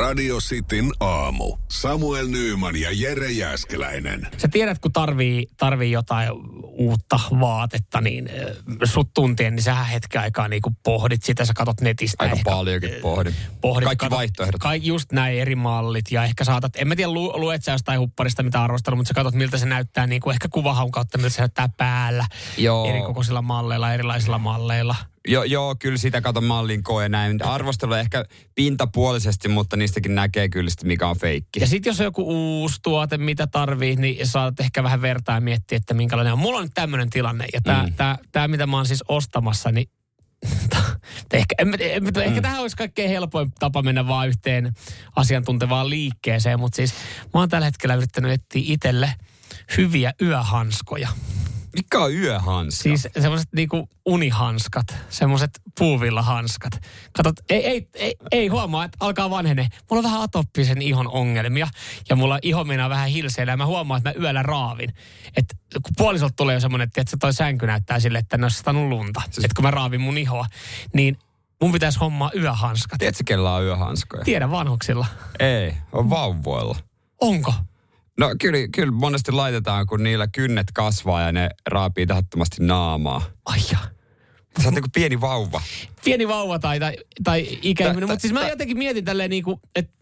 Radio Cityn aamu. Samuel Nyyman ja Jere Jäskeläinen. Sä tiedät, kun tarvii, tarvii jotain uutta vaatetta, niin äh, sut tuntien, niin sähän hetken aikaa niin kuin pohdit sitä, sä katot netistä. Aika ehkä, paljonkin pohdin. pohdit, Kaikki katot, vaihtoehdot. Kaik, just näin eri mallit ja ehkä saatat, en mä tiedä lu, luet sä jostain hupparista mitä arvostellut, mutta sä katot miltä se näyttää niin kuin ehkä kuvahaun kautta, miltä se näyttää päällä. Joo. Eri kokoisilla malleilla, erilaisilla malleilla. Jo, joo, kyllä sitä katon mallin koe näin. Arvostelu ehkä pintapuolisesti, mutta niistäkin näkee kyllä sitten, mikä on feikki. Ja sitten jos on joku uusi tuote, mitä tarvii, niin saatat ehkä vähän vertaa ja miettiä, että minkälainen on. Mulla on nyt tämmöinen tilanne, ja tämä, mm. tää, tää, mitä mä oon siis ostamassa, niin ehkä, en, en, en, ehkä tähän olisi kaikkein helpoin tapa mennä vaan yhteen asiantuntevaan liikkeeseen, mutta siis mä oon tällä hetkellä yrittänyt etsiä itselle hyviä yöhanskoja. Mikä on yöhanska? Siis semmoiset niinku unihanskat, semmoiset puuvillahanskat. Katsot, ei, ei, ei, ei huomaa, että alkaa vanhene. Mulla on vähän atoppisen ihon ongelmia ja mulla iho meinaa vähän hilseillä ja mä huomaan, että mä yöllä raavin. Että kun puolisolta tulee jo semmoinen, että toi sänky näyttää sille, että ne on satanut lunta. Siis... Että kun mä raavin mun ihoa, niin mun pitäisi hommaa yöhanskat. Tiedätkö, kella on yöhanskoja? Tiedän vanhuksilla. Ei, on vauvoilla. Onko? No kyllä, kyllä monesti laitetaan, kun niillä kynnet kasvaa ja ne raapii tahattomasti naamaa. Ai ja. Sä oot niinku pieni vauva. pieni vauva tai, tai, tai ikäihminen. Mutta siis mä jotenkin mietin tälleen niin kuin, että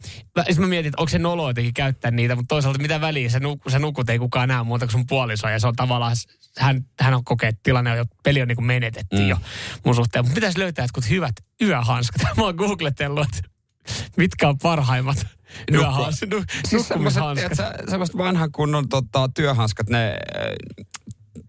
mä mietin, että onko se nolo jotenkin käyttää niitä, mutta toisaalta mitä väliä, sä, nuk, sä nukut ei kukaan näe muuta kuin sun puoliso ja se on tavallaan, hän, hän on kokee, että tilanne on jo, peli on niin menetetty mm. jo mun suhteen. Mutta pitäisi löytää jotkut hyvät yöhanskat. Mä oon googletellut, että mitkä on parhaimmat yöhanskat, nu, Siis semmoiset, semmoiset vanhan kunnon tota, työhanskat, ne äh,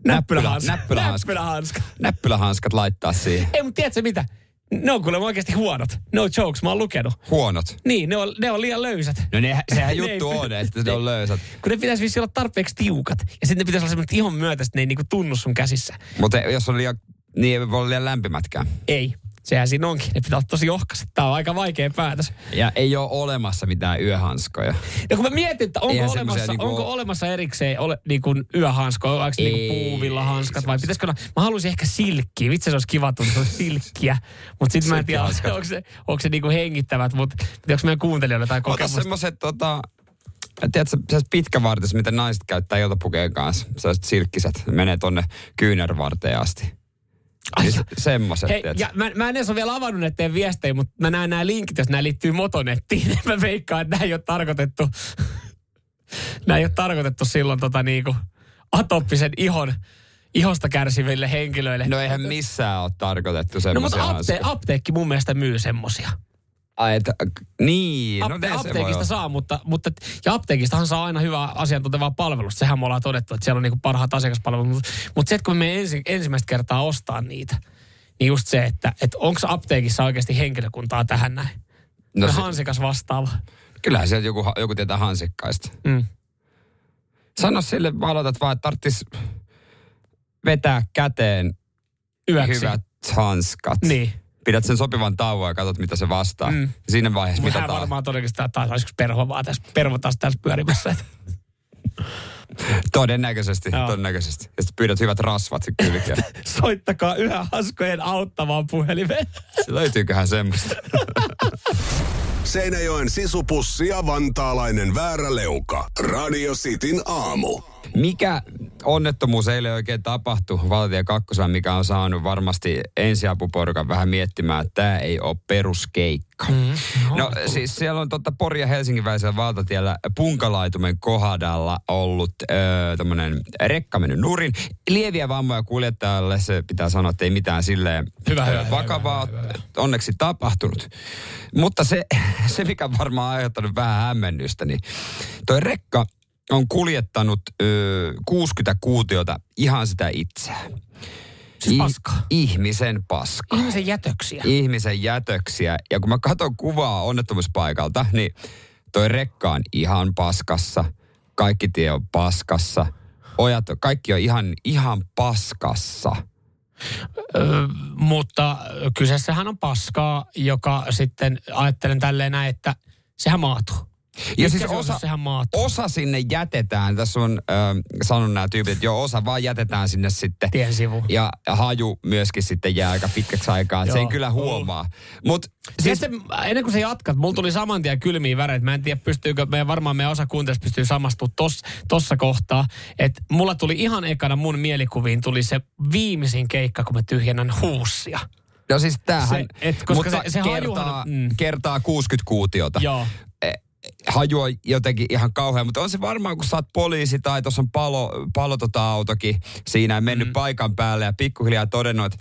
Näppylähanskat. näppylähanskat. Näppylähanskat. näppylähanskat laittaa siihen. Ei, mutta tiedätkö mitä? Ne on kuulemma oikeasti huonot. No jokes, mä oon lukenut. Huonot. Niin, ne on, ne on liian löysät. No ne, sehän Ne juttu ei- on, että ne on löysät. Kun ne pitäisi vissi olla tarpeeksi tiukat. Ja sitten ne pitäisi olla semmoinen ihon myötä, että ne ei niinku tunnu sun käsissä. Mutta jos on liian, niin ei voi olla liian lämpimätkään. Ei. Sehän siinä onkin. Ne pitää olla tosi ohkaiset. Tää on aika vaikea päätös. Ja ei ole olemassa mitään yöhanskoja. Ja kun mä mietin, että onko, Eihän olemassa, niinku onko olemassa erikseen ole, niin kuin yöhanskoja, onko Ei, niinku puuvilla hanskat vai pitäisikö olla, mä haluaisin ehkä silkkiä, vitsi se olisi kiva tuntua, silkkiä, mutta sitten mä en tiedä, onko se, onko se niinku hengittävät, mutta onko meidän kuuntelijoilla jotain Ota kokemusta? semmoset tota, tiedätkö, sellaiset pitkävartiset, mitä naiset käyttää iltapukeen kanssa. Sellaiset silkkiset, menee tonne kyynärvarteen asti. Ai Niin ja- se- semmoset, Hei, ja mä, mä en edes ole vielä avannut näitä teidän viestejä, mutta mä näen nämä linkit, jos nämä liittyy motonettiin, mä veikkaan, että nämä ei ole tarkoitettu, nämä ei ole tarkoitettu silloin tota niinku atoppisen ihon, ihosta kärsiville henkilöille. No eihän missään ole tarkoitettu no semmoisia mutta apte, apteekki mun mielestä myy semmosia. Ai, et, niin, Apte, no se voi apteekista saa, mutta, mutta ja apteekistahan saa aina hyvää asiantuntevaa palvelusta. Sehän me ollaan todettu, että siellä on niinku parhaat asiakaspalvelut. Mutta mutta se, että kun me ensi, ensimmäistä kertaa ostaa niitä, niin just se, että, että onko apteekissa oikeasti henkilökuntaa tähän näin. No No se- hansikas vastaava. Kyllähän sieltä joku, joku tietää hansikkaista. Mm. Sano sille valotat vaan, että tarttis vetää käteen Yöksi. hyvät hanskat. Niin. Pidät sen sopivan tauon ja katsot, mitä se vastaa. Mm. Siinä vaiheessa hän mitataan. varmaan todennäköisesti, että taas olisiko perho vaan tässä, perho taas tässä pyörimässä. Todennäköisesti, Joo. todennäköisesti. Ja sitten pyydät hyvät rasvat kylkeen. Soittakaa yhä haskojen auttavaan puhelimeen. Se löytyyköhän semmoista? Seinäjoen sisupussi ja vantaalainen vääräleuka. Radio Cityn aamu. Mikä onnettomuus eilen oikein tapahtui valtatie kakkosella, mikä on saanut varmasti ensiapuporukan vähän miettimään, että tämä ei ole peruskeikka. Mm, no siis siellä on totta Pori ja Helsingin välisellä valtatiellä Punkalaitumen kohdalla ollut öö, tämmöinen rekka mennyt nurin. Lieviä vammoja kuljettajalle, se pitää sanoa, että ei mitään silleen Hyvä, hyvä, vakavaa hyvä, hyvä, hyvä. onneksi tapahtunut. Mutta se, se mikä on varmaan aiheuttanut vähän hämmennystä, niin toi rekka on kuljettanut ö, 60 kuutiota ihan sitä itseään. Siis paskaa. ihmisen paska. Ihmisen jätöksiä. Ihmisen jätöksiä. Ja kun mä katson kuvaa onnettomuuspaikalta, niin toi rekka on ihan paskassa. kaikki tie on paskassa. Ojat, kaikki on ihan, ihan paskassa. Ö, mutta kyseessähän on paskaa, joka sitten ajattelen tälleen näin, että sehän maatuu. Ja siis osa, juoksussa sehän maatuu. osa sinne jätetään. Tässä on äh, sanonut nämä tyypit, että joo, osa vaan jätetään sinne sitten. Tien sivu. Ja haju myöskin sitten jää aika pitkäksi aikaa. Sen kyllä huomaa. Mutta Siis, siis, ennen kuin sä jatkat, mulla tuli saman tien kylmiä väreitä. Mä en tiedä, pystyykö, meidän varmaan meidän osa kuuntelijoista pystyy samastumaan tos, tossa kohtaa. Että mulla tuli ihan ekana mun mielikuviin tuli se viimeisin keikka, kun mä tyhjennän huussia. no siis tämähän, Se- et koska mutta se- se hajuhan kertaa, on- mm. kertaa 60 kuutiota. Joo. Haju on jotenkin ihan kauhea, mutta on se varmaan, kun sä oot poliisi tai tuossa on palo, palo tota autokin siinä ja mennyt mm. paikan päälle ja pikkuhiljaa todennut, että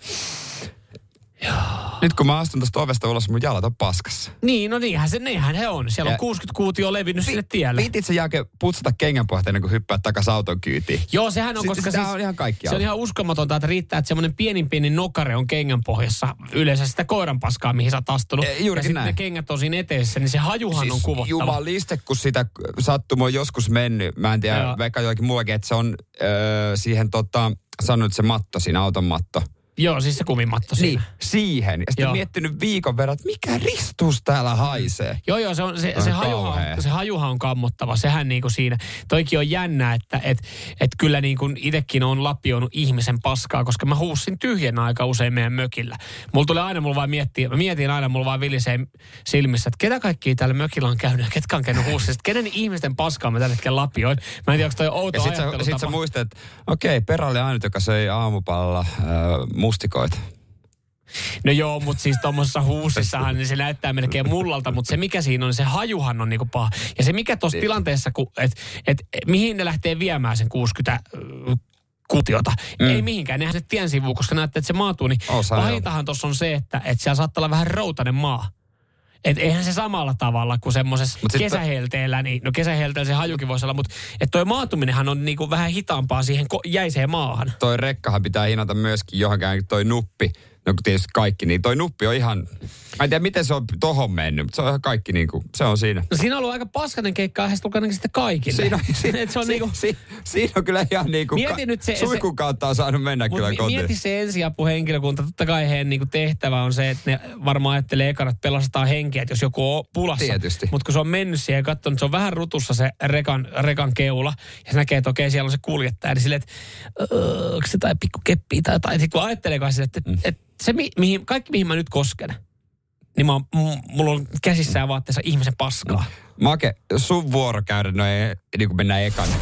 nyt kun mä astun tästä ovesta ulos, mun jalat on paskassa. Niin, no niinhän, se, niinhän he on. Siellä on Ja- 60 kuutio levinnyt sinne tielle. Viitit sen jälkeen putsata kengänpohjat ennen kuin hyppää takas auton kyytiin. Joo, sehän on, Siis koska sitä siis, on ihan kaikkialla. se on ihan uskomatonta, että riittää, että semmoinen pienin pieni nokare on kengän pohjassa. Yleensä sitä koiran paskaa, mihin sä oot astunut. Eh, juurikin ja sitten ne kengät on siinä eteessä, niin se hajuhan on kuvottava. jumaliste, kun sitä sattuma on joskus mennyt, mä en tiedä, Joo. vaikka jollakin muuakin, että se on öö, siihen tota, sanonut se matto, siinä auton matto. Joo, siis se kumimatto siinä. Niin, siihen. Ja sitten Joo. miettinyt viikon verran, että mikä ristus täällä haisee. Joo, joo, se, on, se, On se, hajuhan, se hajuhan on kammottava. Sehän niinku siinä, toikin on jännä, että et, et kyllä niinku itsekin on lapioinut ihmisen paskaa, koska mä huussin tyhjän aika usein meidän mökillä. Mulla tulee aina, mulla vaan miettiä, mä mietin aina, mulla vaan vilisee silmissä, että ketä kaikki täällä mökillä on käynyt ja ketkä on käynyt huussissa. Kenen ihmisten paskaa mä tällä hetkellä lapioin. Mä en tiedä, onko toi outo Ja sit sä, sit sä muistat, että okei, Peralle ainut, joka söi aamupalalla äh, mustikoita. No joo, mutta siis tuommoisessa huusissahan niin se näyttää melkein mullalta, mutta se mikä siinä on, se hajuhan on niinku paha. Ja se mikä tuossa tilanteessa, kun, et, et, mihin ne lähtee viemään sen 60 ö, kutiota. Mm. Ei mihinkään, nehän se tien sivuun, koska näette, että se maatuu. Niin Osa pahintahan tuossa on se, että, että siellä saattaa olla vähän routainen maa. Et eihän se samalla tavalla kuin semmoisessa kesähelteellä, niin no kesähelteellä se hajukin voisi olla, mutta että toi maatuminenhan on niinku vähän hitaampaa siihen ko- jäiseen maahan. Toi rekkahan pitää hinata myöskin johonkin toi nuppi. No tietysti kaikki, niin toi nuppi on ihan... Mä en tiedä, miten se on tohon mennyt, mutta se on ihan kaikki niin kuin, se on siinä. No siinä on ollut aika paskainen keikka ja ainakin sitten kaikille. Siinä on, si, Et se on si, niinku, si, siinä on kyllä ihan niin kuin... Mieti nyt se- suikun kautta on saanut mennä Mut kyllä kotiin. mieti se ensiapuhenkilökunta. Totta kai heidän niinku tehtävä on se, että ne varmaan ajattelee ekana, että pelastetaan henkiä, että jos joku on pulassa. Tietysti. Mutta kun se on mennyt siihen ja katsonut, että se on vähän rutussa se rekan, rekan keula. Ja se näkee, että okei, siellä on se kuljettaja. Niin silleen, että "Öö, onko se jotain pikku keppiä tai jotain. Sitten kun ajattelee kai silleen, että, mm. että se, mi- mihin, kaikki mihin mä nyt kosken, niin mä, m- mulla on käsissään vaatteessa ihmisen paskaa. Make, sun vuoro käydä noin, niin kuin mennään ekana.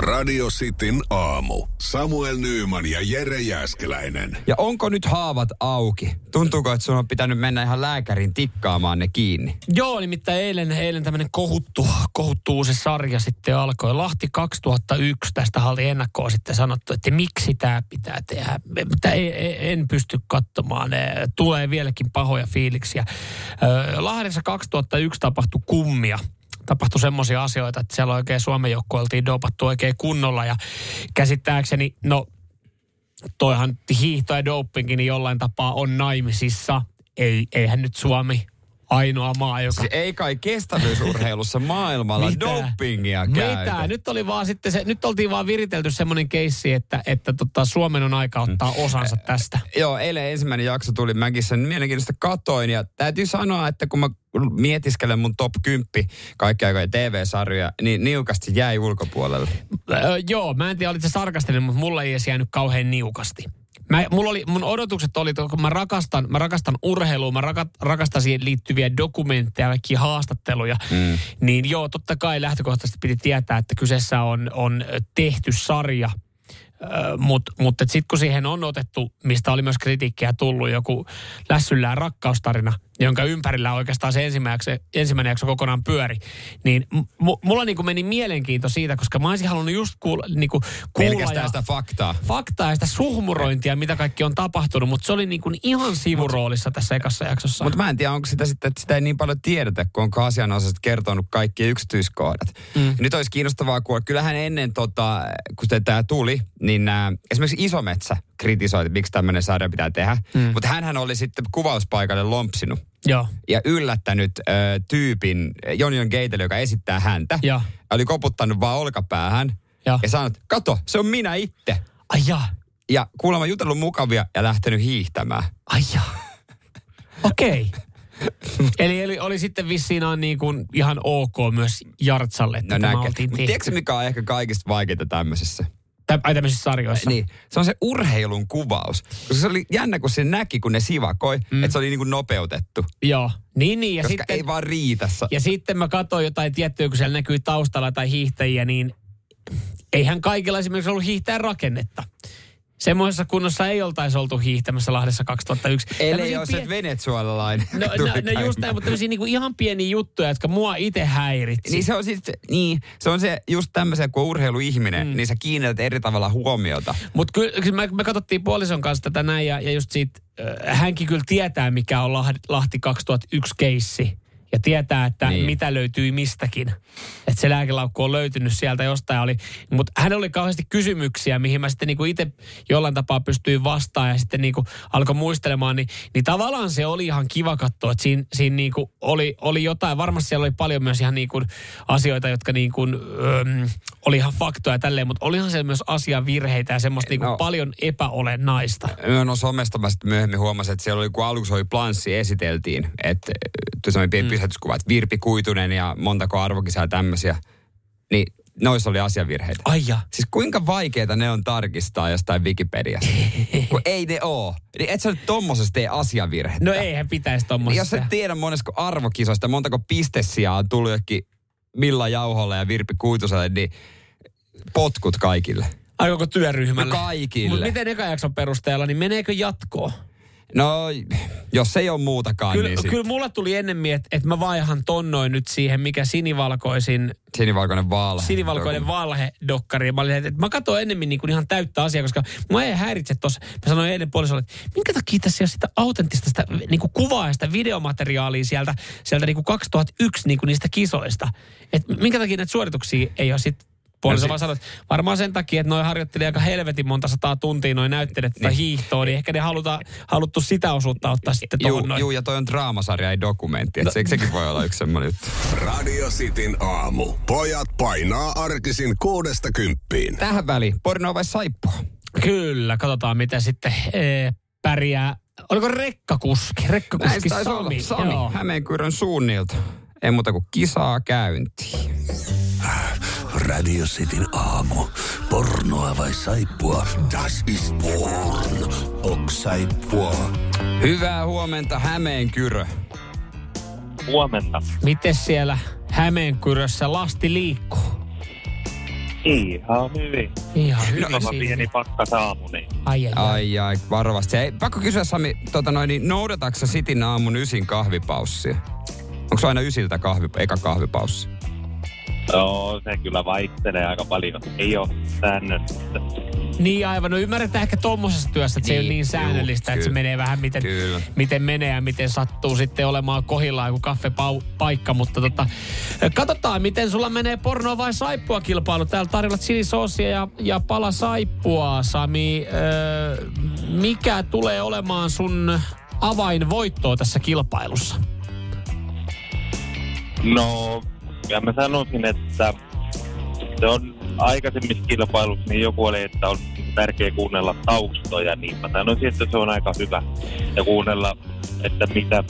Radio Cityn aamu. Samuel Nyyman ja Jere Jäskeläinen. Ja onko nyt haavat auki? Tuntuuko, että sun on pitänyt mennä ihan lääkärin tikkaamaan ne kiinni? Joo, nimittäin eilen, eilen tämmöinen kohuttu, kohuttu uusi sarja sitten alkoi. Lahti 2001, tästä oli ennakkoa sitten sanottu, että miksi tämä pitää tehdä. Mitä ei, ei, en pysty katsomaan, tulee vieläkin pahoja fiiliksiä. Lahdessa 2001 tapahtui kummia tapahtui semmoisia asioita, että siellä oikein Suomen joukko oltiin dopattu oikein kunnolla ja käsittääkseni, no toihan hiihto ja dopingin niin jollain tapaa on naimisissa. Ei, eihän nyt Suomi ainoa maa, joka... Se ei kai kestävyysurheilussa maailmalla Mitä? dopingia Mitä? käytä. Nyt oli vaan sitten se, nyt oltiin vaan viritelty semmoinen keissi, että, että tota, Suomen on aika ottaa osansa tästä. Joo, eilen ensimmäinen jakso tuli, mäkin sen mielenkiintoista katoin ja täytyy sanoa, että kun mä mietiskelen mun top 10 kaikkia aikojen TV-sarjoja, niin niukasti jäi ulkopuolelle. Öö, joo, mä en tiedä, olit se sarkastinen, mutta mulla ei edes jäänyt kauhean niukasti. Mä, mulla oli, mun odotukset oli, että kun mä rakastan, mä rakastan urheilua, mä raka, rakastan siihen liittyviä dokumentteja, kaikki haastatteluja, mm. niin joo, totta kai lähtökohtaisesti piti tietää, että kyseessä on, on tehty sarja, mutta mut, sitten kun siihen on otettu, mistä oli myös kritiikkiä tullut, joku lässyllään rakkaustarina, jonka ympärillä oikeastaan se ensimmäinen, ensimmäinen jakso kokonaan pyöri, niin m- mulla niinku meni mielenkiinto siitä, koska mä olisin halunnut just kuulla, niinku kuulla Pelkästään ja sitä faktaa. faktaa ja sitä suhmurointia, mitä kaikki on tapahtunut, mutta se oli niinku ihan sivuroolissa tässä ekassa jaksossa. Mutta mä en tiedä, onko sitä sitten, että sitä ei niin paljon tiedetä, kun onko asianosaiset kertonut kaikki yksityiskohdat. Mm. Nyt olisi kiinnostavaa kuulla. Kyllähän ennen, tota, kun tämä tuli, niin nää, esimerkiksi Isometsä kritisoi, että miksi tämmöinen sarja pitää tehdä. Mm. Mutta hän oli sitten kuvauspaikalle lompsinut. Joo. Ja yllättänyt ö, tyypin, Jonion Geitel, joka esittää häntä. Ja. Oli koputtanut vaan olkapäähän. Ja. Ja sanonut, kato, se on minä itse. Ai jaa. Ja kuulemma jutellut mukavia ja lähtenyt hiihtämään. Ai jaa. Okei. Okay. eli, eli oli sitten vissiin on niin kuin ihan ok myös Jartsalle, että No tämä näkö. oltiin Mutta tehty. tiedätkö mikä on ehkä kaikista vaikeinta tämmöisessä? Tä- Ai tämmöisissä sarjoissa. Niin, se on se urheilun kuvaus. Koska se oli jännä, kun se näki, kun ne sivakoi, mm. että se oli niin kuin nopeutettu. Joo. Niin, niin. Ja koska sitten, ei vaan riitä. ja sitten mä katsoin jotain tiettyä, kun siellä näkyy taustalla tai hiihtäjiä, niin eihän kaikilla esimerkiksi ollut hiihtää rakennetta. Semmoisessa kunnossa ei oltaisi oltu hiihtämässä Lahdessa 2001. Ellei Tämmöisiä ole se pie- venezuelalainen. No, no, no just näin, mutta tämmöisiä niinku ihan pieniä juttuja, jotka mua itse häiritsi. Niin se on siis, niin, se on se just tämmöisen, kun on urheiluihminen, mm. niin sä kiinnität eri tavalla huomiota. Mutta kyllä kyllä me, me katsottiin puolison kanssa tätä näin ja, ja just siitä, äh, hänkin kyllä tietää, mikä on Lahti, Lahti 2001 keissi. Ja tietää, että Niin. mitä löytyy mistäkin. Että se lääkelaukku on löytynyt sieltä jostain. Oli. Mutta hänellä oli kauheasti kysymyksiä, mihin mä sitten niinku itse jollain tapaa pystyin vastaamaan. Ja sitten niinku alkoi muistelemaan. Niin, niin tavallaan se oli ihan kiva katsoa, että siinä, siinä niinku oli, oli jotain. Varmasti siellä oli paljon myös ihan niinku asioita, jotka niinku, öm, oli ihan faktoja ja tälleen. Mutta olihan siellä myös asiavirheitä ja semmoista niinku No. paljon epäolennaista. No somesta mä sitten myöhemmin huomasin, että siellä oli, kun aluksi oli planssi esiteltiin, että tuossa oli pieni mm. pysäytyskuva, että Virpi Kuitunen ja montako arvokisaa ja tämmöisiä, niin noissa oli asiavirheitä. Ai ja. Siis kuinka vaikeita ne on tarkistaa jostain Wikipediasta? kun ei ne oo. Niin et sä nyt tommosesta tee asiavirhettä. No eihän pitäisi Niin tommosesta. Jos et tiedä monesko arvokisoista, montako pistesijaa on tullut jokin Milla Jauholle ja Virpi Kuituselle, niin potkut kaikille. Ai koko työryhmälle. No kaikille. Mutta miten eka jakson perusteella, niin meneekö jatkoon? No, jos ei ole muutakaan, Kyllä, niin sit kyllä mulla tuli ennemmin, että et mä vaihan tonnoin nyt siihen, mikä sinivalkoisin, sinivalkoinen valhe. sinivalkoinen valhe-dokkari. Mä olin, että mä katsoin ennemmin niin kuin ihan täyttä asiaa, koska mä ei häiritse tuossa. Mä sanoin eilen puolisolle, että minkä takia tässä ei ole sitä autenttista sitä, niin kuin kuvaa ja sitä videomateriaalia sieltä, sieltä niin kuin 2001 niin kuin niistä kisoista. Että minkä takia näitä suorituksia ei ole sitten Puoliso vaan sanoi, että varmaan sen takia, että noi harjoitteli aika helvetin monta sataa tuntia noin näyttelijät tätä Niin. hiihtoa, niin ehkä ne haluta, haluttu sitä osuutta ottaa sitten Juu, tuohon noin. juu, ja toi on draamasarja, ei dokumentti. No. No. Se, sekin voi olla yksi semmoinen juttu. Radio Cityn aamu. Pojat painaa arkisin kuudesta kymppiin. Tähän väliin, pornoa vai saippua? Kyllä, katsotaan mitä sitten ee, pärjää. Oliko rekkakuski? Rekkakuski olla. Sami. Sami, Joo. Hämeenkyrön suunnilta. Ei muuta kuin kisaa käyntiin. Radio Cityn aamu. Pornoa vai saippua? Das ist porn. Ok saippua. Hyvää huomenta Hämeenkyrö. Huomenta. Miten siellä Hämeenkyrössä lasti liikkuu? Ihan hyvin. Ihan hyvin siinä. pieni pakkasaamu, niin Ai, ai, ai. Ai ai, varovasti. Ei, pakko kysyä Sami, tota noin, niin noudatatko sä Sitin aamun ysin kahvipaussia? Onko aina ysiltä kahvi, eka kahvipaussi? Joo, se kyllä vaihtelee aika paljon. Ei ole säännöllistä. Niin aivan, no ymmärretään ehkä tuommoisessa työssä, että se ei ole Niin, niin säännöllistä, juu, että se kyllä. menee vähän miten, Kyllä. miten menee ja miten sattuu sitten olemaan kohillaan joku kaffepaikka. Mutta tota, katsotaan, miten sulla menee porno vai saippua kilpailu. Täällä tarjolla chilisoosia ja, ja pala saippua, Sami. Öö, mikä tulee olemaan sun avainvoittoa tässä kilpailussa? No, ja mä sanoisin, että se on aikaisemmissa kilpailuissa, niin joku oli, että on tärkeä kuunnella taustoja, niin mä sanoisin, että se on aika hyvä. Ja kuunnella, että mitä,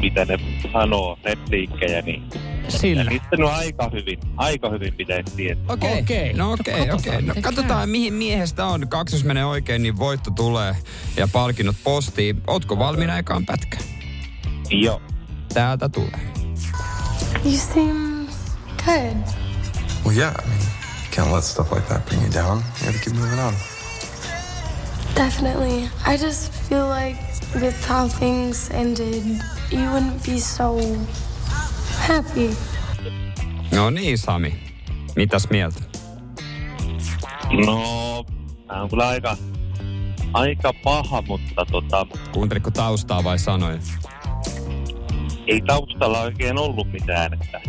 mitä ne sanoo, repliikkejä, niin Sillä. niistä on aika hyvin, aika hyvin pitäisi tietää. Okei. Okei. No No okei, katsotaan, okei. No miten katsotaan, mihin miehestä on. Kaksi jos menee oikein, niin voitto tulee ja palkinnot postiin. Ootko valmiina ekaan pätkään? Joo. Täältä tulee. You seem good. Well, yeah, I mean, can't let stuff like that bring you down. You gotta keep moving on. Definitely. I just feel like with how things ended, you wouldn't be so happy. No niin, Sami. Mitäs mieltä? No, tää on kyllä aika, aika paha, mutta tota, Kuuntelitko taustaa vai sanoja? ei taustalla oikein ollut mitään, että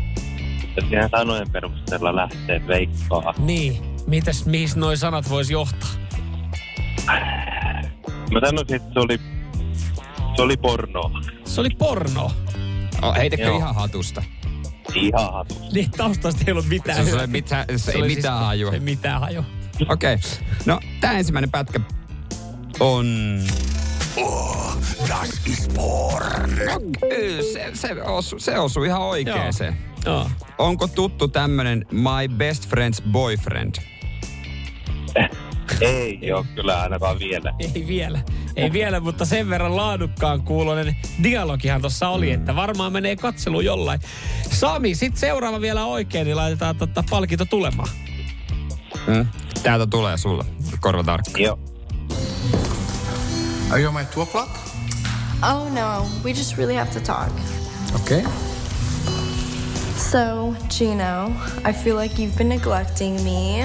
jos ihan sanojen perusteella lähtee veikkaa. Niin. Mitäs, mihin noi sanat vois johtaa? Mä sanoisin, että se oli, se oli pornoa. Se oli porno. Oh, heitäkö Joo. ihan hatusta? Ihan hatu. Niin taustasta ei ollut mitään. Se, se, mitään, se, ei oli mitään siis, hajua. Ei mitään hajua. Okei. Okay. No, tämä ensimmäinen pätkä on... Das ist porn. No, se, se, osu, se osui ihan oikeeseen. Joo. Onko tuttu tämmönen My Best Friend's Boyfriend? Ei ole kyllä ainakaan vielä. Ei vielä. Ei vielä, mutta sen verran laadukkaan kuulonen dialogihan tuossa oli, että varmaan menee katselu jollain. Sami, sit seuraava vielä oikein, niin laitetaan tota palkinto tulemaan. Mm? Täältä tulee sulle, korva tarkka. Joo. Are you on my two o'clock? Oh no, we just really have to talk. Okay. So, Gino, I feel like you've been neglecting me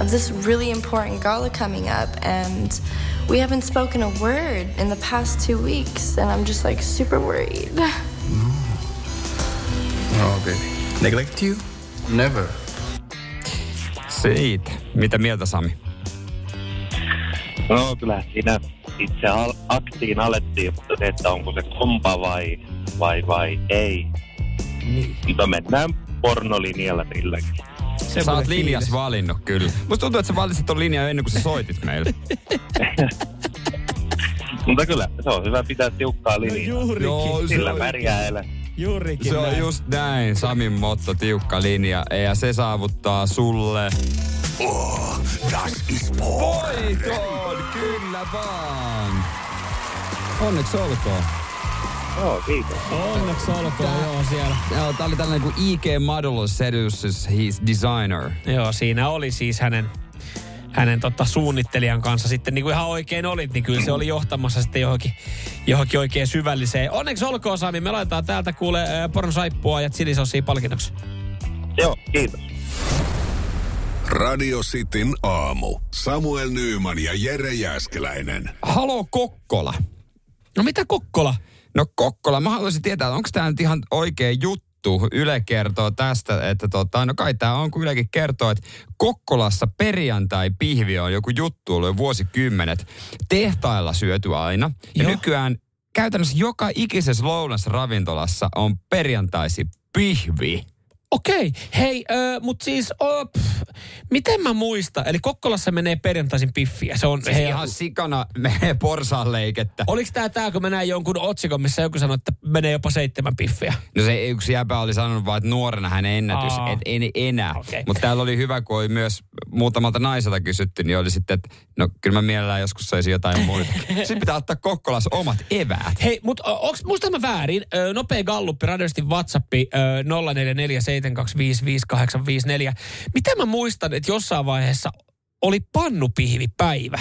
of this really important gala coming up, and we haven't spoken a word in the past two weeks, and I'm just like super worried. Oh, baby. Neglect you? Never. Siitä. Mitä mieltä Sami? No kyllä siinä itse al- aktiin alettiin, mutta se, että onko se kompa vai, vai, vai ei. Niin. Mutta mennään pornolinjalla silläkin. Semmoinen Sä oot fiilis. linjas valinnut kyllä. Musta tuntuu, että sä valitsit ton linjan ennen kuin sä soitit meille. Mutta kyllä, se on hyvä pitää tiukkaa linjaa. Juurikin. Joo, se Sillä on- pärjää elä. Juurikin Se on näin. just näin, Samin motto, tiukka linja. Ja se saavuttaa sulle... Das ist kyllä vaan. Onneksi olkoon. Joo, kiitos. Onneksi olkoon, joo, siellä. Joo, tää oli tällainen kuin IG Model Seduces His Designer. Joo, siinä oli siis hänen, hänen tota, suunnittelijan kanssa sitten niin kuin ihan oikein olit, niin kyllä se oli johtamassa sitten johonkin, johonkin oikein syvälliseen. Onneksi olkoon Sami, me laitetaan täältä kuule äh, porno saippua ja chilisossia palkinnoksi. Joo, kiitos. Radio Cityn aamu. Samuel Nyyman ja Jere Jäskeläinen. Halo Kokkola. No mitä Kokkola? No Kokkola, mä haluaisin tietää, onko tämä nyt ihan oikea juttu? Yle kertoo tästä, että tota, no kai tämä on, kun Ylekin kertoo, että Kokkolassa perjantai-pihvi on joku juttu ollut jo vuosikymmenet. Tehtailla syöty aina. Ja Joo. nykyään käytännössä joka ikisessä lounasravintolassa on perjantaisi pihvi. Okei, hei, äh, mutta siis, oh, pff, miten mä muistan, eli Kokkolassa menee perjantaisin piffiä. Se on siis hei, ihan sikana menee porsaan leikettä. Oliko tämä tää, kun mä näin jonkun otsikon, missä joku sanoi, että menee jopa seitsemän piffiä? No se yksi jäpä oli sanonut vaan, että nuorena hän ennätys, Aa. et en enää. Okay. Mutta täällä oli hyvä, kun oli myös muutamalta naiselta kysytty, niin oli sitten, että no kyllä mä mielellään joskus söisin jotain muuta. sitten pitää ottaa Kokkolas omat eväät. Hei, mutta onks, muistan mä väärin, nopea galluppi, radioistin WhatsAppi 0447 mitä mä muistan, että jossain vaiheessa oli pannupihvipäivä.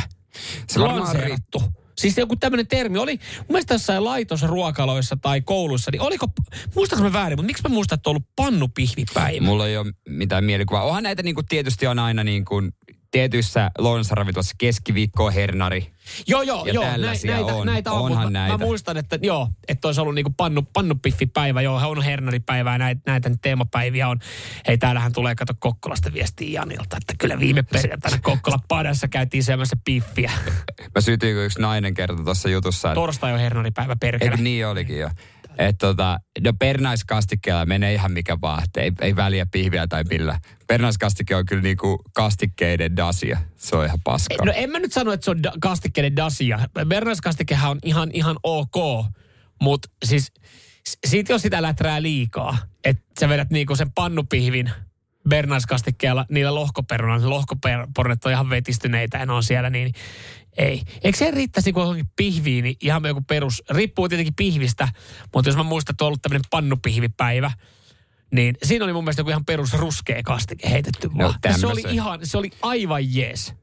Se lanseerattu. Siis joku tämmöinen termi oli, mun mielestä jossain laitosruokaloissa tai koulussa, niin oliko, muistanko mä väärin, mutta miksi mä muistan, että on ollut pannupihvipäivä? Mulla ei ole mitään mielikuvaa. Onhan näitä niin kuin, tietysti on aina niin kuin, tietyissä lounasravintolassa keskiviikko hernari. Joo, joo, Ja joo. tällaisia näitä, on. näitä on, Onhan näitä. mä, muistan, että joo, että olisi ollut niinku pannu, pannupiffipäivä, joo, on hernaripäivää, näitä, näitä nyt teemapäiviä on. Hei, täällähän tulee, kato Kokkolasta viestiä Janilta, että kyllä viime perjantaina Kokkola padassa käytiin syömässä piffiä. Mä sytyin, kun yksi nainen kertoi tuossa jutussa, että Torstai on hernaripäivä perkele. Eikö niin olikin jo? Että tota, no pernaiskastikkeella menee ihan mikä vaan, ei, ei väliä pihviä tai millä. Pernaiskastike on kyllä niinku kastikkeiden dasia. Se on ihan paskaa. No en mä nyt sano, että se on da- kastikkeiden dasia. Bernaiskastikehän on ihan, ihan ok, mutta siis siitä jos sitä läträä liikaa, että sä vedät niinku sen pannupihvin bernaiskastikkeella niillä lohkoperunalla, ne lohkoperunat on ihan vetistyneitä ja ne on siellä, niin ei. Eikö se riittäisi kuin pihviin, niin ihan joku perus, riippuu tietenkin pihvistä, mutta jos mä muistan, että on ollut tämmöinen pannupihvipäivä, niin siinä oli mun mielestä joku ihan perus ruskea kastike heitetty. Ja se oli ihan, se oli aivan jees.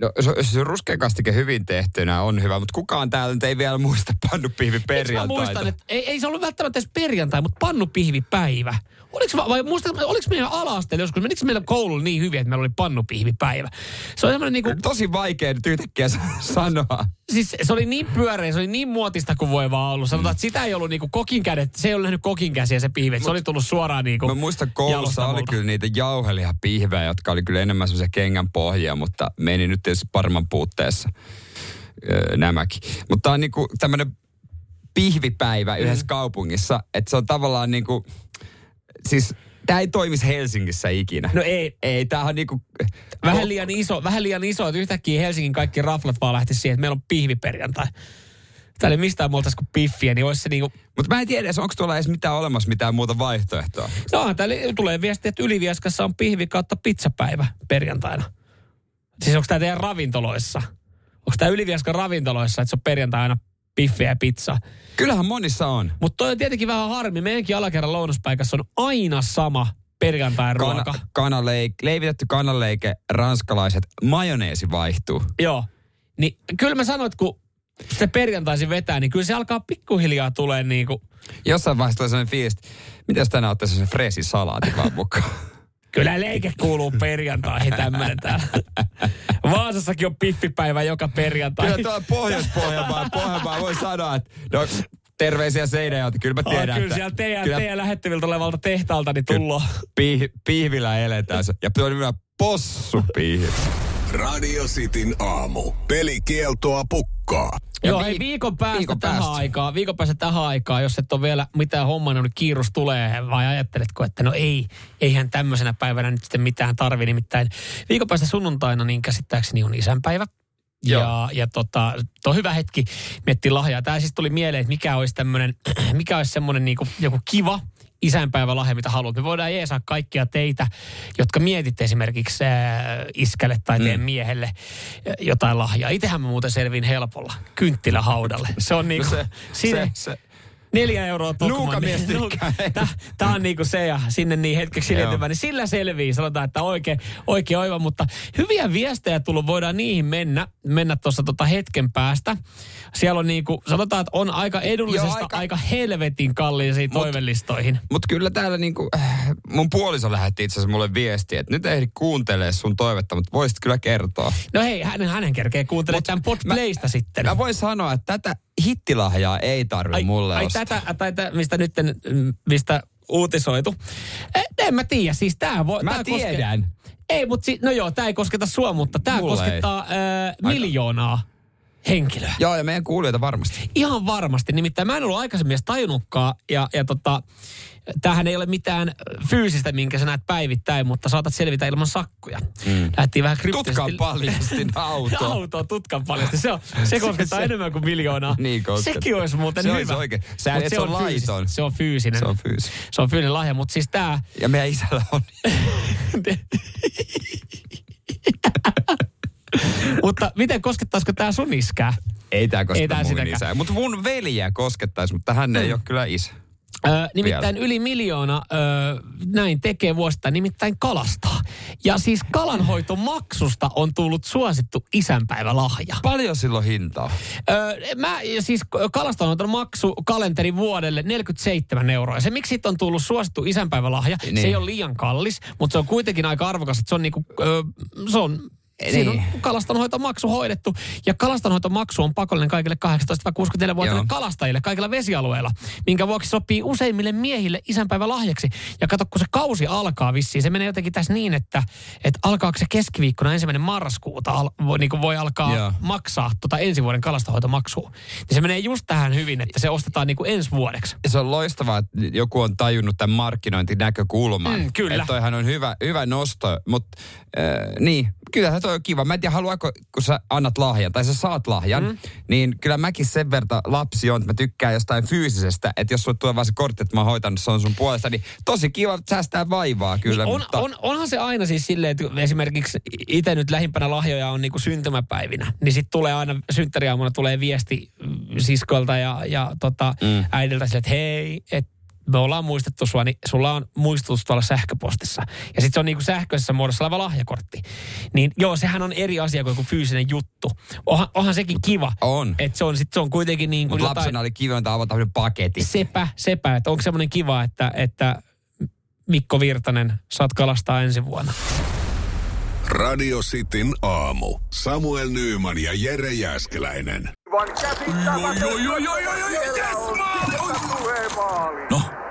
No, se, se ruskea kastike hyvin tehtynä on hyvä, mutta kukaan täällä nyt ei vielä muista pannupihvi Miksi mä perjantaita. muistan, että ei, ei se ollut välttämättä edes perjantai, mutta pannupihvipäivä. Oliko, va- vai muistan, oliko meidän ala joskus, menikö meillä koululla niin hyvin, että meillä oli pannupihvipäivä? Se on semmoinen niinku, Tosi vaikea nyt yhtäkkiä sa- sanoa. siis se oli niin pyöreä, se oli niin muotista kuin voi vaan ollut. Sanotaan, että sitä ei ollut niinku kokin kädet, se ei ollut nähnyt kokin käsiä se pihvi, se oli tullut suoraan niinku Mä muistan koulussa oli kyllä niitä jauhelihapihvejä, jotka oli kyllä enemmän semmoisia kengän pohjia, mutta meni nyt tietysti paremman puutteessa. öö, nämäkin. Mutta tämä on niinku tämmöinen pihvipäivä yhdessä mm. kaupungissa, että se on tavallaan niinku, siis Tämä ei toimisi Helsingissä ikinä. No ei. Ei, tämähän on niinku... Vähän liian iso, vähän liian iso, että yhtäkkiä Helsingin kaikki raflat vaan lähti siihen, että meillä on pihviperjantai. Täällä ei mistään muuta kuin piffiä, niin olisi se niinku... Mutta mä en tiedä, onko tuolla edes mitään olemassa mitään muuta vaihtoehtoa. No, täällä tulee viesti, että Ylivieskassa on pihvi kautta pizzapäivä perjantaina. Siis onko tämä teidän ravintoloissa? Onko tämä Ylivieskan ravintoloissa, että se on perjantaina piffiä ja pizza? Kyllähän monissa on. Mutta toi on tietenkin vähän harmi. Meidänkin alakerran lounaspaikassa on aina sama perjantain ruoka. Kana, kanaleik, leivitetty kanaleike, ranskalaiset, majoneesi vaihtuu. Joo. Niin kyllä mä sanoin, että kun se perjantaisin vetää, niin kyllä se alkaa pikkuhiljaa tulee niin kuin... Jossain vaiheessa tulee sellainen fiilis, mitä jos tänään ottaisi sen freesi salaatin vaan mukaan. Kyllä leike kuuluu perjantaihin tämmöinen täällä. Vaasassakin on piffipäivä joka perjantai. Kyllä tuo Pohjois-Pohjanmaa, Pohjanmaa voi sanoa, että no, terveisiä Seinäjoelta, kyllä mä tiedän. Oh, kyllä siellä teidän, kyllä, teidän lähettäviltä olevalta tehtaalta niin tullo. Pih, pihvillä eletään. Ja tuo on possupiihvi. Radio Cityn aamu. Pelikieltoa pukkaa. Joo, hei viikon päästä viikon tähän päästä. aikaan, viikon päästä tähän aikaan, jos et ole vielä mitään hommaa, niin kiirus tulee, vai ajatteletko, että no ei, eihän tämmöisenä päivänä nyt sitten mitään tarvi, nimittäin viikon päästä sunnuntaina, niin käsittääkseni on isänpäivä. Joo. Ja, ja tota, tuo hyvä hetki miettiä lahjaa. Tämä siis tuli mieleen, että mikä olisi tämmöinen, mikä olisi semmoinen niin joku kiva, isänpäivälahja, mitä haluat. Me voidaan jeesaa kaikkia teitä, jotka mietitte esimerkiksi äh, iskälle tai teidän mm. miehelle äh, jotain lahjaa. Itsehän mä muuten selviin helpolla. Kynttilähaudalle. Se on niinku, no se, se, se, Neljä euroa Tokman. Niin, Tämä on niinku se ja sinne niin hetkeksi hiljentymään, niin sillä selvii. Sanotaan, että oikein, oikein oiva, mutta hyviä viestejä tullut, voidaan niihin mennä, mennä tuossa tota hetken päästä. Siellä on niinku, sanotaan, että on aika edullisesta, Joo, aika... aika helvetin kalliisiin mut, toivellistoihin. Mutta kyllä täällä niinku, äh, mun puoliso lähetti itse asiassa mulle viestiä, että nyt ehdi kuuntelee sun toivetta, mutta voisit kyllä kertoa. No hei, hänen, hänen kerkee kuuntelemaan tämän podplaysta sitten. Mä voin sanoa, että tätä hittilahjaa ei tarvi mulle ai, ostaa. tätä, tai tätä, mistä nyt, mistä uutisoitu. E, en mä tiedä, siis tää voi... Mä tää tiedän. Koske, ei, mutta si, no joo, tää ei kosketa sua, mutta tää Mulle koskettaa äh, miljoonaa henkilöä. Joo, ja meidän kuulijoita varmasti. Ihan varmasti. Nimittäin mä en ollut aikaisemmin edes tajunnutkaan, ja, ja tota, tämähän ei ole mitään fyysistä, minkä sä näet päivittäin, mutta saatat selvitä ilman sakkoja. Mm. Lähtiin vähän kryptisesti. Tutkan paljasti auto. auto, tutkan paljasti. Se, on, se koskettaa se, enemmän kuin miljoonaa. Niin koskettaa. Sekin olisi muuten se hyvä. Olisi oikein. Sä et, se, on, on laiton. Se on fyysinen. Se on fyysinen. Se on fyysinen lahja, mutta siis tää... Ja meidän isällä on. mutta miten koskettaisiko tämä sun iskää? Ei tämä kosketa mun isää. Mutta mun veliä koskettaisi, mutta hän mm. ei ole kyllä isä. Ö, nimittäin Vielä. yli miljoona ö, näin tekee vuosittain, nimittäin kalastaa. Ja siis kalanhoitomaksusta on tullut suosittu isänpäivälahja. Paljon silloin hintaa? Ö, mä siis maksu kalenteri vuodelle 47 euroa. Se miksi on tullut suosittu isänpäivälahja, niin. se ei ole liian kallis, mutta se on kuitenkin aika arvokas, että se on niinku, ö, se on Siinä on niin. kalastonhoitomaksu hoidettu. Ja kalastonhoitomaksu on pakollinen kaikille 18-64-vuotiaille kalastajille kaikilla vesialueilla, minkä vuoksi sopii useimmille miehille isänpäivä lahjaksi. Ja kato, kun se kausi alkaa vissiin, se menee jotenkin tässä niin, että, että alkaako se keskiviikkona ensimmäinen marraskuuta al, voi, niin voi alkaa Joo. maksaa tota ensi vuoden kalastonhoitomaksua. Niin se menee just tähän hyvin, että se ostetaan niin kuin ensi vuodeksi. Se on loistavaa, että joku on tajunnut tämän markkinointinäkökulman. Mm, kyllä. Että toihan on hyvä, hyvä nosto, mutta äh, niin, kyllähän toi on kiva. Mä en tiedä, haluaako, kun sä annat lahjan tai sä saat lahjan, mm. niin kyllä mäkin sen verran lapsi on, että mä tykkään jostain fyysisestä, että jos sulle tulee vaan se kortti, että mä oon hoitanut se on sun puolesta, niin tosi kiva säästää vaivaa kyllä. Niin on, mutta... on, onhan se aina siis silleen, että esimerkiksi itse nyt lähimpänä lahjoja on niinku syntymäpäivinä, niin sitten tulee aina synttäriaamuna tulee viesti siskolta ja, ja tota, mm. äidiltä sille, että hei, että me ollaan muistettu sua, niin sulla on muistutus tuolla sähköpostissa. Ja sitten se on niinku sähköisessä muodossa oleva lahjakortti. Niin joo, sehän on eri asia kuin joku fyysinen juttu. Onhan, onhan sekin kiva. On. Että se on, sit se on kuitenkin niin kuin jotain... lapsena oli kiva avata yhden paketin. Sepä, sepä. Että onko semmoinen kiva, että, että Mikko Virtanen, saat kalastaa ensi vuonna. Radio Cityn aamu. Samuel Nyyman ja Jere Jäskeläinen. No,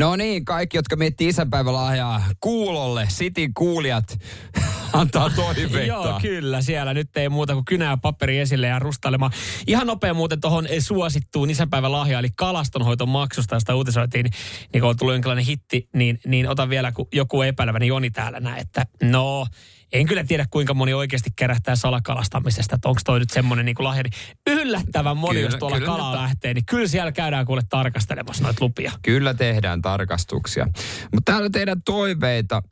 No niin, kaikki, jotka miettii isänpäivälahjaa kuulolle, Sitin kuulijat antaa toiveita. Joo, kyllä. Siellä nyt ei muuta kuin kynää paperi esille ja rustailemaan. Ihan nopea muuten tuohon suosittuun isänpäivän lahja, eli kalastonhoiton maksusta, josta uutisoitiin, niin kun on tullut jonkinlainen hitti, niin, niin otan vielä, kun joku epäilevä, niin Joni täällä näin, että no, en kyllä tiedä kuinka moni oikeasti kerähtää salakalastamisesta, että onko toi nyt semmoinen niin lahja. Yllättävän moni, Kyllä, jos tuolla kyllä kalaa nyt- lähtee, niin kyllä siellä käydään kuule tarkastelemassa noita lupia. Kyllä tehdään tarkastuksia. Mutta täällä teidän toiveita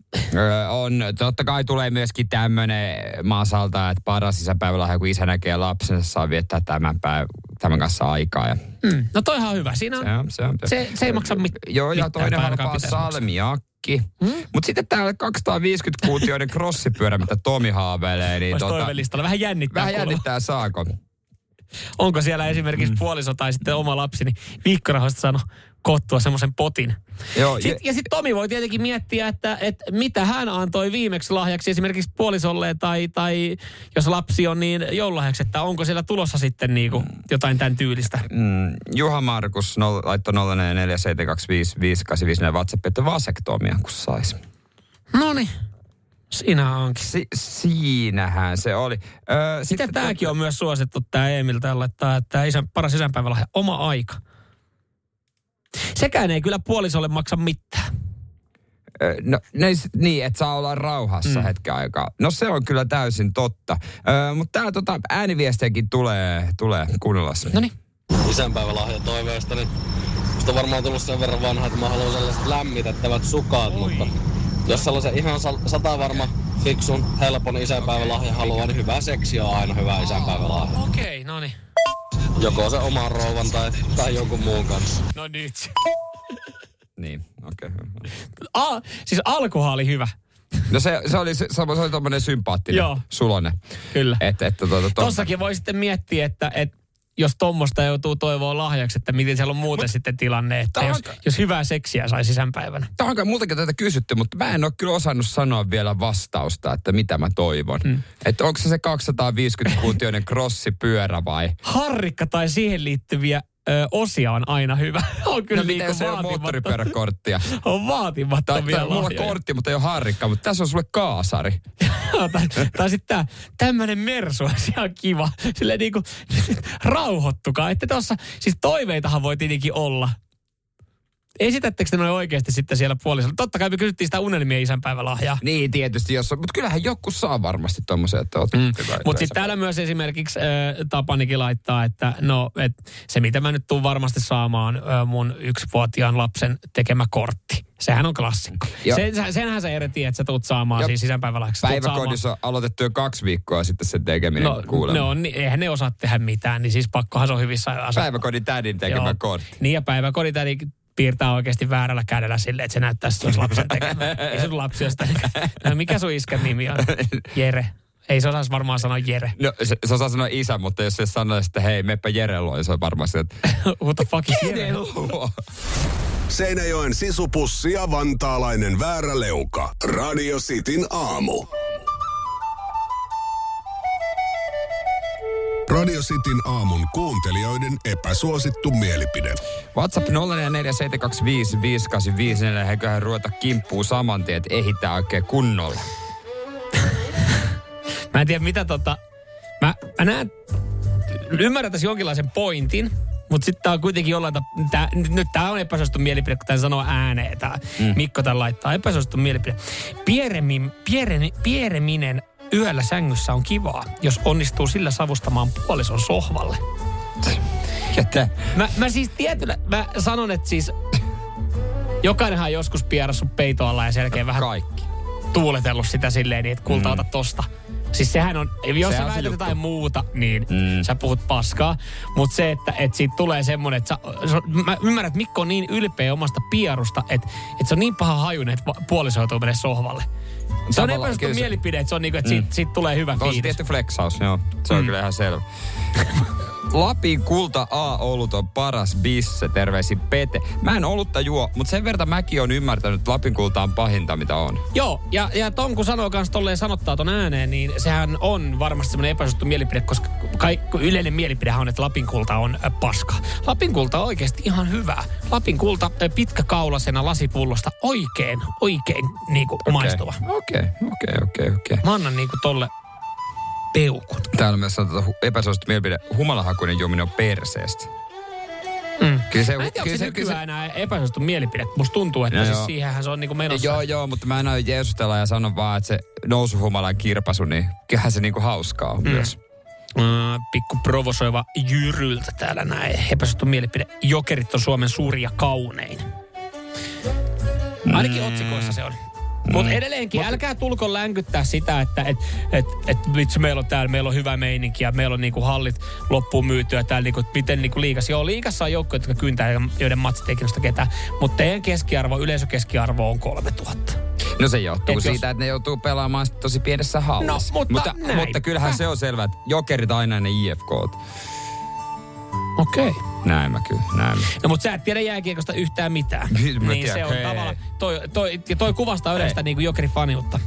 on, totta kai tulee myöskin tämmöinen maasalta, että paras isäpäivälahja, kun isä näkee lapsensa, saa viettää tämän, päiv- tämän kanssa aikaa. Ja Mm. No toihan on hyvä. Siinä on, se, on, se, on, se, se ei maksa mit, Joo, ja mitään, toinen tai ainakaan halpaa pitäisi maksaa. salmiakki. Mm? Mutta sitten täällä 250-kuutioiden crossipyörä, mitä Tomi haaveilee, niin Olisi tota, toivelistalla. Vähän jännittää. vähän kuulemma. jännittää saako. Onko siellä esimerkiksi Mm. puoliso tai sitten oma lapsi, niin viikkorahoista saanut kottua semmoisen potin. Joo, Sit, ja sitten Tomi voi tietenkin miettiä, että, että mitä hän antoi viimeksi lahjaksi esimerkiksi puolisolle tai, tai jos lapsi on niin joululahjaksi, että onko siellä tulossa sitten niinku jotain tämän tyylistä. Mm, Juha Markus no, laittoi 0447255854 WhatsApp, että vasektomia kun sais. No niin, siinä onkin. Si- siinähän se oli. Öö, Sitten tämäkin on myös suosittu, tämä Emil täällä laittaa, että isän, paras isänpäivälahja, oma aika. Sekään ei kyllä puolisolle maksa mitään. No, ne, niin, että saa olla rauhassa mm. hetken aikaa. No se on kyllä täysin totta. Ö, mutta täällä tota, ääniviestejäkin tulee, tulee kuunnella. No niin. isänpäivälahja toiveesta, niin musta on varmaan tullut sen verran vanha, että mä haluan sellaiset lämmitettävät sukat, Oi. mutta jos sellaisen ihan sata varma, fiksun, helpon isänpäivälahja haluaa, niin hyvä seksi on aina hyvä isänpäivälahja. Okei, no niin. Joko se oman rouvan tai, tai jonkun muun kanssa. No nyt. Niin, okei. Okay. A, siis alkuhan oli hyvä. No se, se oli, se, se oli tommonen sympaattinen, Joo. sulonen. Kyllä. Että, että tuota, to, Tossakin voi sitten miettiä, että, että jos tuommoista joutuu toivoa lahjaksi, että miten siellä on muuten Mut, sitten tilanne, että jos, on- jos hyvää seksiä sai sisänpäivänä. Tämä on kai multakin tätä kysytty, mutta mä en ole kyllä osannut sanoa vielä vastausta, että mitä mä toivon. Mm. Että onko se se 250-kuutioinen crossipyörä vai? Harrikka tai siihen liittyviä ö, osia on aina hyvä. on kyllä no niinku se on moottoripyöräkorttia? On Tai, vaatimattomia tai mulla on kortti, mutta ei ole harrikka, mutta tässä on sulle kaasari. tai, tai sitten tää, tämmönen mersu olisi ihan kiva. Silleen niinku, rauhoittukaa. Että tossa, siis toiveitahan voi tietenkin olla. Esitättekö te noin oikeasti sitten siellä puolisolla? Totta kai me kysyttiin sitä unelmien isänpäivälahjaa. Niin, tietysti, jos on, mutta kyllähän joku saa varmasti tommosen, että oot mm. hyvä. Mutta sitten täällä myös esimerkiksi äh, Tapanikin laittaa, että no, et se mitä mä nyt tuun varmasti saamaan äh, mun yksivuotiaan lapsen tekemä kortti. Sehän on klassikko. Ja- Se, sä- senhän sä eri tiedät, että sä tuut saamaan Ja siis isänpäivälahjaksi. Tuut Päiväkodissa on aloitettu jo kaksi viikkoa sitten se tekeminen No, kuulemma. no niin, eihän ne osaa tehdä mitään, niin siis pakkohan se on hyvissä asioissa. Päiväkodin tädin tekemä Joo. kortti. Niin ja päiväkoditädi piirtää oikeasti väärällä kädellä silleen, että se näyttää, että se olisi lapsen tekemä. Ei se ole lapsi. No, mikä sun iskän nimi on? Jere. Ei se osaisi varmaan sanoa Jere. No se, se osaa sanoa isä, mutta jos se sanoo, että hei, meppä Jere luo, niin se on varmaan se, että What the fuck is Jere? Seinäjoen sisupussi ja vantaalainen vääräleuka. Radio Cityn aamu. Radio Cityn aamun kuuntelijoiden epäsuosittu mielipide. WhatsApp 0447255854, eiköhän ruveta kimppuun saman tien, että ehditään oikein kunnolla. Mä en tiedä mitä tota... Mä, mä näen... Ymmärrän tässä jonkinlaisen pointin, mutta sitten tää on kuitenkin jollain ta- tää, nyt tää on epäsuosittu mielipide, kun tää sanoo ääneen. Tää mm. Mikko tän laittaa epäsuosittu mielipide. Pieremin, pieren, piereminen yöllä sängyssä on kivaa, jos onnistuu sillä savustamaan puolison sohvalle. Ketä? Mä, mä siis tietyllä, mä sanon, että siis jokainenhan on joskus pierassu peitoalla ja sen jälkeen vähän Kaikki. tuuletellut sitä silleen, niin että kulta ota tosta. Siis sehän on, jos Sehän sä se väität jotain muuta, niin Mm. mm. sä puhut paskaa. Mutta se, että, että siitä tulee semmoinen, että sä, se- mä ymmärrän, että Mikko on niin ylpeä omasta pierusta, että, että se on niin paha hajunen, että va- puoliso joutuu mennä sohvalle. Se on se- mielipide, että, se on niinku, että siitä, siitä tulee hyvä On se fiilis. tietty flexaus, joo. Se on mm. kyllä ihan selvä. Lapin kulta A-olut on paras bisse, terveisin Pete. Mä en olutta juo, mutta sen verran mäkin on ymmärtänyt, että Lapin kulta on pahinta, mitä on. Joo, ja, ja Tom kun sanoo kans tolleen sanottaa ton ääneen, niin sehän on varmasti semmoinen epäsuosittu mielipide, koska kaikki, yleinen mielipidehän on, että Lapin kulta on äh, paska. Lapin kulta on oikeasti ihan hyvä. Lapin kulta äh, pitkäkaulasena lasipullosta oikein, oikein niinku okay. maistuva. Okei, okei, okei, okei. Mä annan niinku tolle peukun. Täällä on myös sanottu epäsuosittu mielipide. Humalahakuinen juominen on perseestä. Mm. Kyllä se, Mä en tiedä, kyllä se, se, nykyään enää epäsuosittu mielipide. Musta tuntuu, että No siis joo. siihenhän se on niinku menossa. Joo, joo, mutta mä en aio jeesustella ja sanon vaan, että se nousuhumalan kirpasu, niin kyllähän se niinku hauskaa on mm. myös. Äh, pikku provosoiva Jyryltä täällä näin. Epäsuosittu mielipide. Jokerit on Suomen suuri ja kaunein. Ainakin otsikoissa se on. Mutta edelleenkin, älkää tulko länkyttää sitä, että et, et, et, vitsi, meillä on täällä, meillä on hyvä meininki ja meillä on niinku hallit loppuun myytyä täällä, niinku, miten niinku liikas. Joo, liikassa on joukkoja, jotka kyntää, joiden matsit ei kiinnosta ketään. Mutta teidän keskiarvo, yleisökeskiarvo on 3000. No se johtuu Et jos- siitä, että ne joutuu pelaamaan tosi pienessä hallissa. No, mutta mutta, näin. mutta kyllähän se on selvää, että jokerit aina ne IFK. Okei. Okay. Näin mä kyllä, näin mä. No mutta sä et tiedä jääkiekosta yhtään mitään. Niin tiedän, se on hei. tavallaan, toi, toi, ja toi kuvastaa yleistä niinku jokerifaniutta.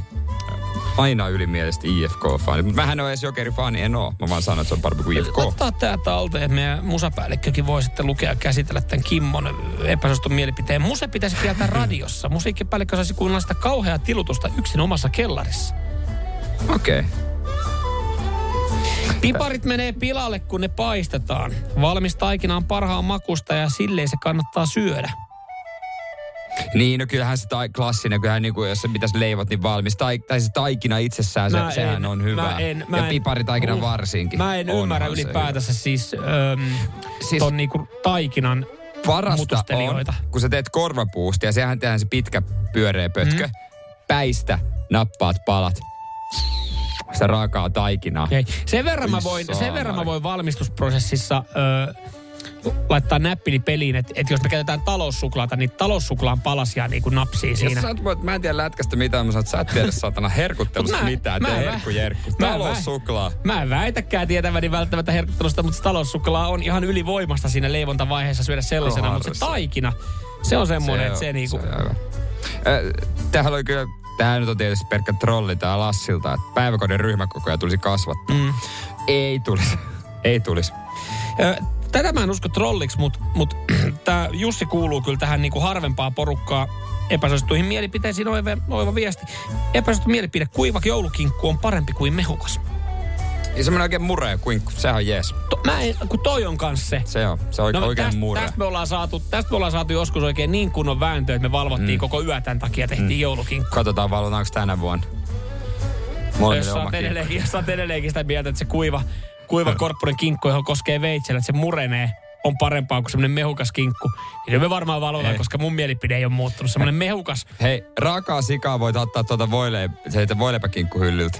Aina ylimielisesti IFK-fani. Mutta mähän en ole edes jokerifani, en oo. Mä vaan sanon, että se on parempi kuin IFK. Ottaa tää talteen. Meidän musapäällikkökin voi sitten lukea ja käsitellä tämän Kimmon epäsuostun mielipiteen. Muse pitäisi kieltää radiossa. Musiikkipäällikkö saisi kuunnella sitä kauheaa tilutusta yksin omassa kellarissa. Okei. Okay. Piparit menee pilalle, kun ne paistetaan. Valmis taikina on parhaan makusta ja silleen se kannattaa syödä. Niin, no kyllähän se tai, klassinen, kyllähän niin kuin, jos se pitäisi leivot, niin valmis. Tai, tai se taikina itsessään, se, Mä sehän en- on hyvä. mä en- mä ja en- piparitaikina Uh, varsinkin. Mä en ymmärrä ylipäätänsä siis, öm, Siis- siis ton niinku taikinan Parasta on, kun sä teet korvapuusta ja sehän tehdään se pitkä pyöreä pötkö. Mm. Päistä nappaat palat. Sitä raakaa taikinaa. Ei. Sen verran, mä Oi voin, sen verran mä voin valmistusprosessissa ö, laittaa näppini peliin, että, että jos me käytetään taloussuklaata, niin taloussuklaан palasia niin kuin napsii Jos siinä. sä voit- mä en tiedä lätkästä mitään, mä sanon, sä et tiedä saatana herkuttelusta mä- mitään. mä Tee vä- herkku jerkku. mä Taloussuklaa. Mä en väitäkään tietäväni välttämättä herkuttelusta, mutta se taloussuklaa on ihan ylivoimasta siinä leivontavaiheessa syödä sellaisena, mutta se taikina, se on semmoinen, että se on- niinku... se on. Ö, Tämähän oli kyllä, tämähän nyt on tietysti pelkkä trolli tää Lassilta, että päiväkodin ryhmäkokoja tulisi kasvattaa. Mm. Ei tulisi. Ei tulisi. Tätä mä en usko trolliksi, mutta mut, tämä Jussi kuuluu kyllä tähän niinku harvempaa porukkaa epäsuosittuihin mielipiteisiin oiva, oiva viesti. Epäsuosittu mielipide, kuiva joulukinkku on parempi kuin mehukas. Ja semmoinen oikein muree kuinkku, sehän on jees. To, mä en, kun toi on kans se. Se on, se on oikein, oikein tästä, muree. tästä, me ollaan saatu, tästä me ollaan saatu joskus oikein niin kunnon vääntö, että me valvottiin mm. koko yö tämän takia, tehtiin mm. joulukinkku. Katsotaan, valvotaanko tänä vuonna. Jos Molemmille sä, edelleenkin, jos sä oot edelleenkin sitä mieltä, että se kuiva, kuiva korppunen kinkku, johon koskee veitsellä, että se murenee, on parempaa kuin semmoinen mehukas kinkku. Niin me varmaan valvotaan, koska mun mielipide ei ole muuttunut. Semmoinen mehukas, Hei, raakaa sikaa voit ottaa tuota voile, se voileipäkinkkuhyllyltä.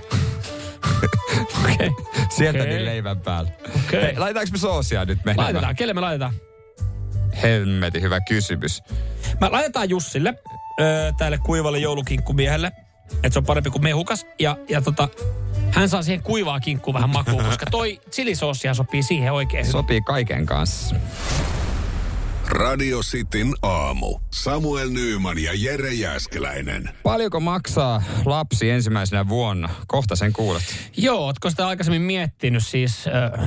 okei. Sieltä Okei. niin leivän päällä. Okei. Hei, laitetaanko me soosia nyt menemään? Laitetaan, kelle me laitetaan? Hemmetin hyvä kysymys. Mä laitetaan Jussille, öö, tälle kuivalle joulukinkkumiehelle, että se on parempi kuin mehukas. Ja, ja tota, hän saa siihen kuivaa kinkkuun vähän makuun, koska toi chilisoosia sopii siihen oikein. Sopii kaiken kanssa. Radio Cityn aamu. Samuel Nyyman ja Jere Jäskeläinen. Paljonko maksaa lapsi ensimmäisenä vuonna? Kohta sen kuulet. Joo, ootko sitä aikaisemmin miettinyt siis... Öö,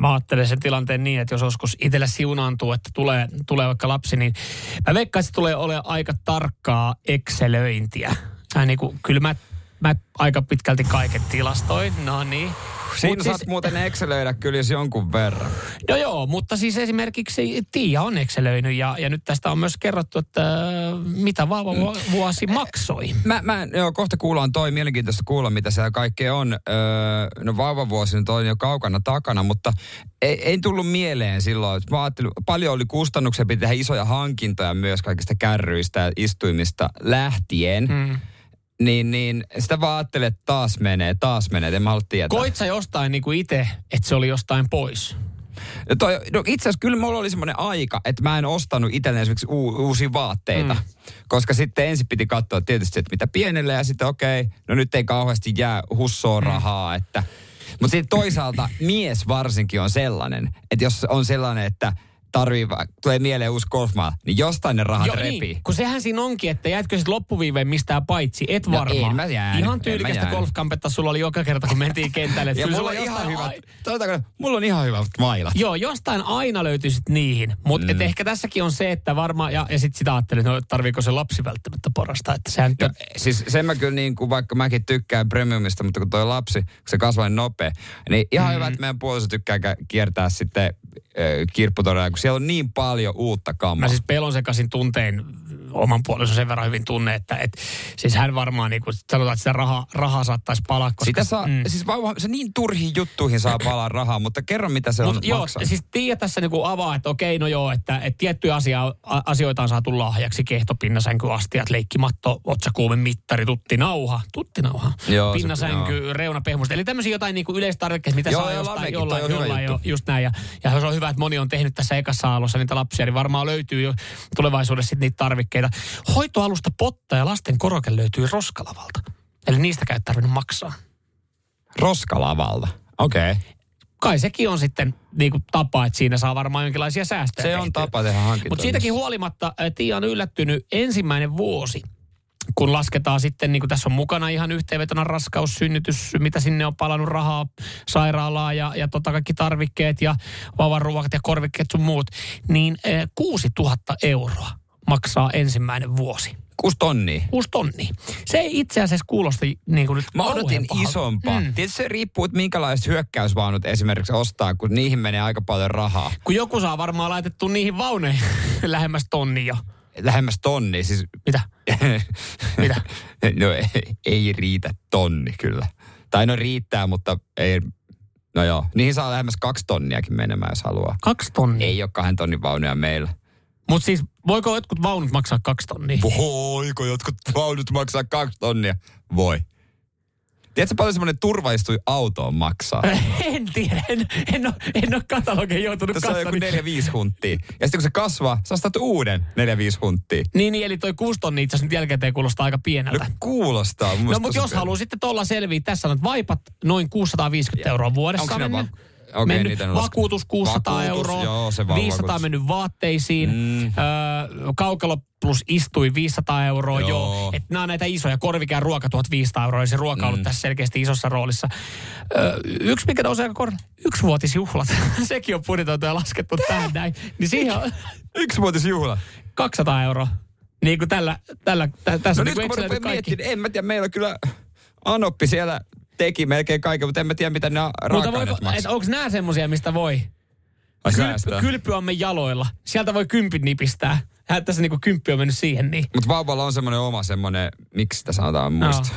mä ajattelen sen tilanteen niin, että jos joskus itsellä siunaantuu, että tulee, tulee vaikka lapsi, niin mä veikkaan, että se tulee olemaan aika tarkkaa Excelöintiä. Mä niin kuin, kyllä mä, mä aika pitkälti kaiken tilastoin, no niin. Siinä Mut saat muuten Excelöidä kyllä jos jonkun verran. No joo, mutta siis esimerkiksi Tiia on Excelöinyt ja, ja nyt tästä on myös kerrottu, että äh, mitä vauvavuosi maksoi. Mä, mä, joo, kohta kuullaan toi, mielenkiintoista kuulla, mitä siellä kaikkea on. Öö, no vauvavuosi nyt on jo kaukana takana, mutta ei, ei tullut mieleen silloin. Mä ajattelin, paljon oli kustannuksia, piti tehdä isoja hankintoja myös kaikista kärryistä ja istuimista lähtien. Mm. Niin, niin sitä vaan ajattelin, että taas menee, taas menee, en mä halua tietää. Koit sä jostain niin kuin itse, että se oli jostain pois? No toi, no itse asiassa kyllä mulla oli semmoinen aika, että mä en ostanut itselleni esimerkiksi uu, uusia vaatteita. Mm. Koska sitten ensin piti katsoa tietysti, että mitä pienelle ja sitten okei, okay, no nyt ei kauheasti jää hussoa rahaa, että Mutta sitten toisaalta mies varsinkin on sellainen, että jos on sellainen, että tarvii, tulee mieleen uusi golfmaa, niin jostain ne rahat Joo, repii. niin, kun sehän siinä onkin, että jätkö sitten loppuviiveen mistään paitsi, et No varmaan. en en Ihan tyylikästä golfkampetta sulla oli joka kerta, kun mentiin kentälle. Ja mulla on ihan hyvät, ai- mulla on ihan hyvät mailat. Joo, jostain aina löytyy sit niihin. Mutta mm. ehkä tässäkin on se, että varmaan, ja, ja sitten sitä ajattelin, että no, tarviiko se lapsi välttämättä porasta. Että sehän No, siis sen mä kyllä niin kuin, vaikka mäkin tykkään premiumista, mutta kun toi lapsi, kun se kasvaa niin nopea, niin ihan mm. hyvä, että meidän puoliso tykkää kä- kiertää sitten kirpputoreilla, kun siellä on niin paljon uutta kammaa. Mä siis pelon sekaisin tunteen oman puolison sen verran hyvin tunne, että et, siis hän varmaan niin kuin sanotaan, että sitä rahaa, rahaa saattaisi palaa. Koska, Sitä saa, mm. siis vauva, se niin turhiin juttuihin saa palaa rahaa, mutta kerro mitä se on Mut joo, maksaa. siis Tiia tässä niinku avaa, että okei, no joo, että, että tiettyjä asia, asioita on saatu lahjaksi, kehtopinnasänky, astiat, leikkimatto, otsakuumen mittari, tuttinauha, tuttinauha, Joo, se- pinnasänky, reunapehmusta. Eli tämmöisiä jotain niinku yleistarvikkeita, mitä Joo, saa joo, jostain, jollain, on hyvä jollain jo, just näin. Ja, ja se on hyvä, että moni on tehnyt tässä ekassa aallossa niitä lapsia, niin varmaan löytyy jo tulevaisuudessa sit niitä tarvikkeita. Hoitoalusta potta ja lasten koroke löytyy roskalavalta. Eli niistä ei tarvinnut maksaa. Roskalavalta. Okei. Okay. kai sekin on sitten niin kuin tapa, että siinä saa varmaan jonkinlaisia säästöjä. Se on tehtyä. tapa tehdä hankintoja. Mutta siitäkin huolimatta äh, Tiia on yllättynyt ensimmäinen vuosi, kun lasketaan sitten, niin kuin tässä on mukana ihan yhteenvetona raskaus, synnytys, mitä sinne on palannut rahaa sairaalaa ja, ja tota kaikki tarvikkeet ja vauvan ruokat ja korvikkeet sun muut, niin äh, 6000 euroa maksaa ensimmäinen vuosi. Kuusi tonnia. Kuusi tonnia. Se ei itse asiassa kuulosta niin kuin nyt Mä odotin isompaa. Mm. Tietysti se riippuu, että minkälaiset hyökkäysvaunut esimerkiksi ostaa, kun niihin menee aika paljon rahaa. Kun joku saa varmaan laitettu niihin vauneihin lähemmäs tonni jo. Lähemmäs tonni, siis... Mitä? Mitä? no ei, ei riitä tonni kyllä. Tai no riittää, mutta ei... No joo, niihin saa lähemmäs kaksi tonniakin menemään, jos haluaa. Kaksi tonnia? Ei ole kahden tonnin vaunuja meillä. Mutta siis voiko jotkut vaunut maksaa kaksi tonnia? Voiko jotkut vaunut maksaa kaksi tonnia? Voi. Tiedätkö paljon semmoinen turvaistui autoon maksaa? en tiedä, en, en, ole, en ole katalogia joutunut Tässä on joku katsomaan. 4-5 hunttia. Ja sitten kun se kasvaa, sä ostat uuden 4-5 hunttia. Niin, niin, eli toi kuusi tonnia itse asiassa nyt jälkikäteen kuulostaa aika pieneltä. No kuulostaa. No, mutta jos haluaa sitten tuolla selviä, tässä on vaipat noin 650 euroa vuodessa Onko on siinä mennyt. niitä vakuutus 600 Vakuutus, euroa, joo, se 500 vakuutus. mennyt vaatteisiin, Mm. öö, kaukalo plus istui 500 euroa, joo. Joo. Että nämä on näitä isoja, korvikään ruoka 1500 euroa, ja se ruoka on ollut Mm. tässä selkeästi isossa roolissa. Öö, yksi mikä nousee aika korkealle, yksivuotisjuhlat, sekin on budjetoitu ja laskettu tähän näin. Niin siihen on Yksivuotisjuhla. 200 euroa. Niin kuin tällä, tällä tä, tässä No on nyt niin kun mä kaikki. miettimään, en mä tiedä, meillä kyllä Anoppi siellä teki melkein kaiken, mutta en mä tiedä, mitä ne Mutta voiko, et onko nämä semmoisia, mistä voi? On me jaloilla. Sieltä voi kympin nipistää. Hän tässä niinku kymppi on mennyt siihen, niin. Mutta vauvalla on semmoinen oma semmoinen, miksi sitä sanotaan, muista,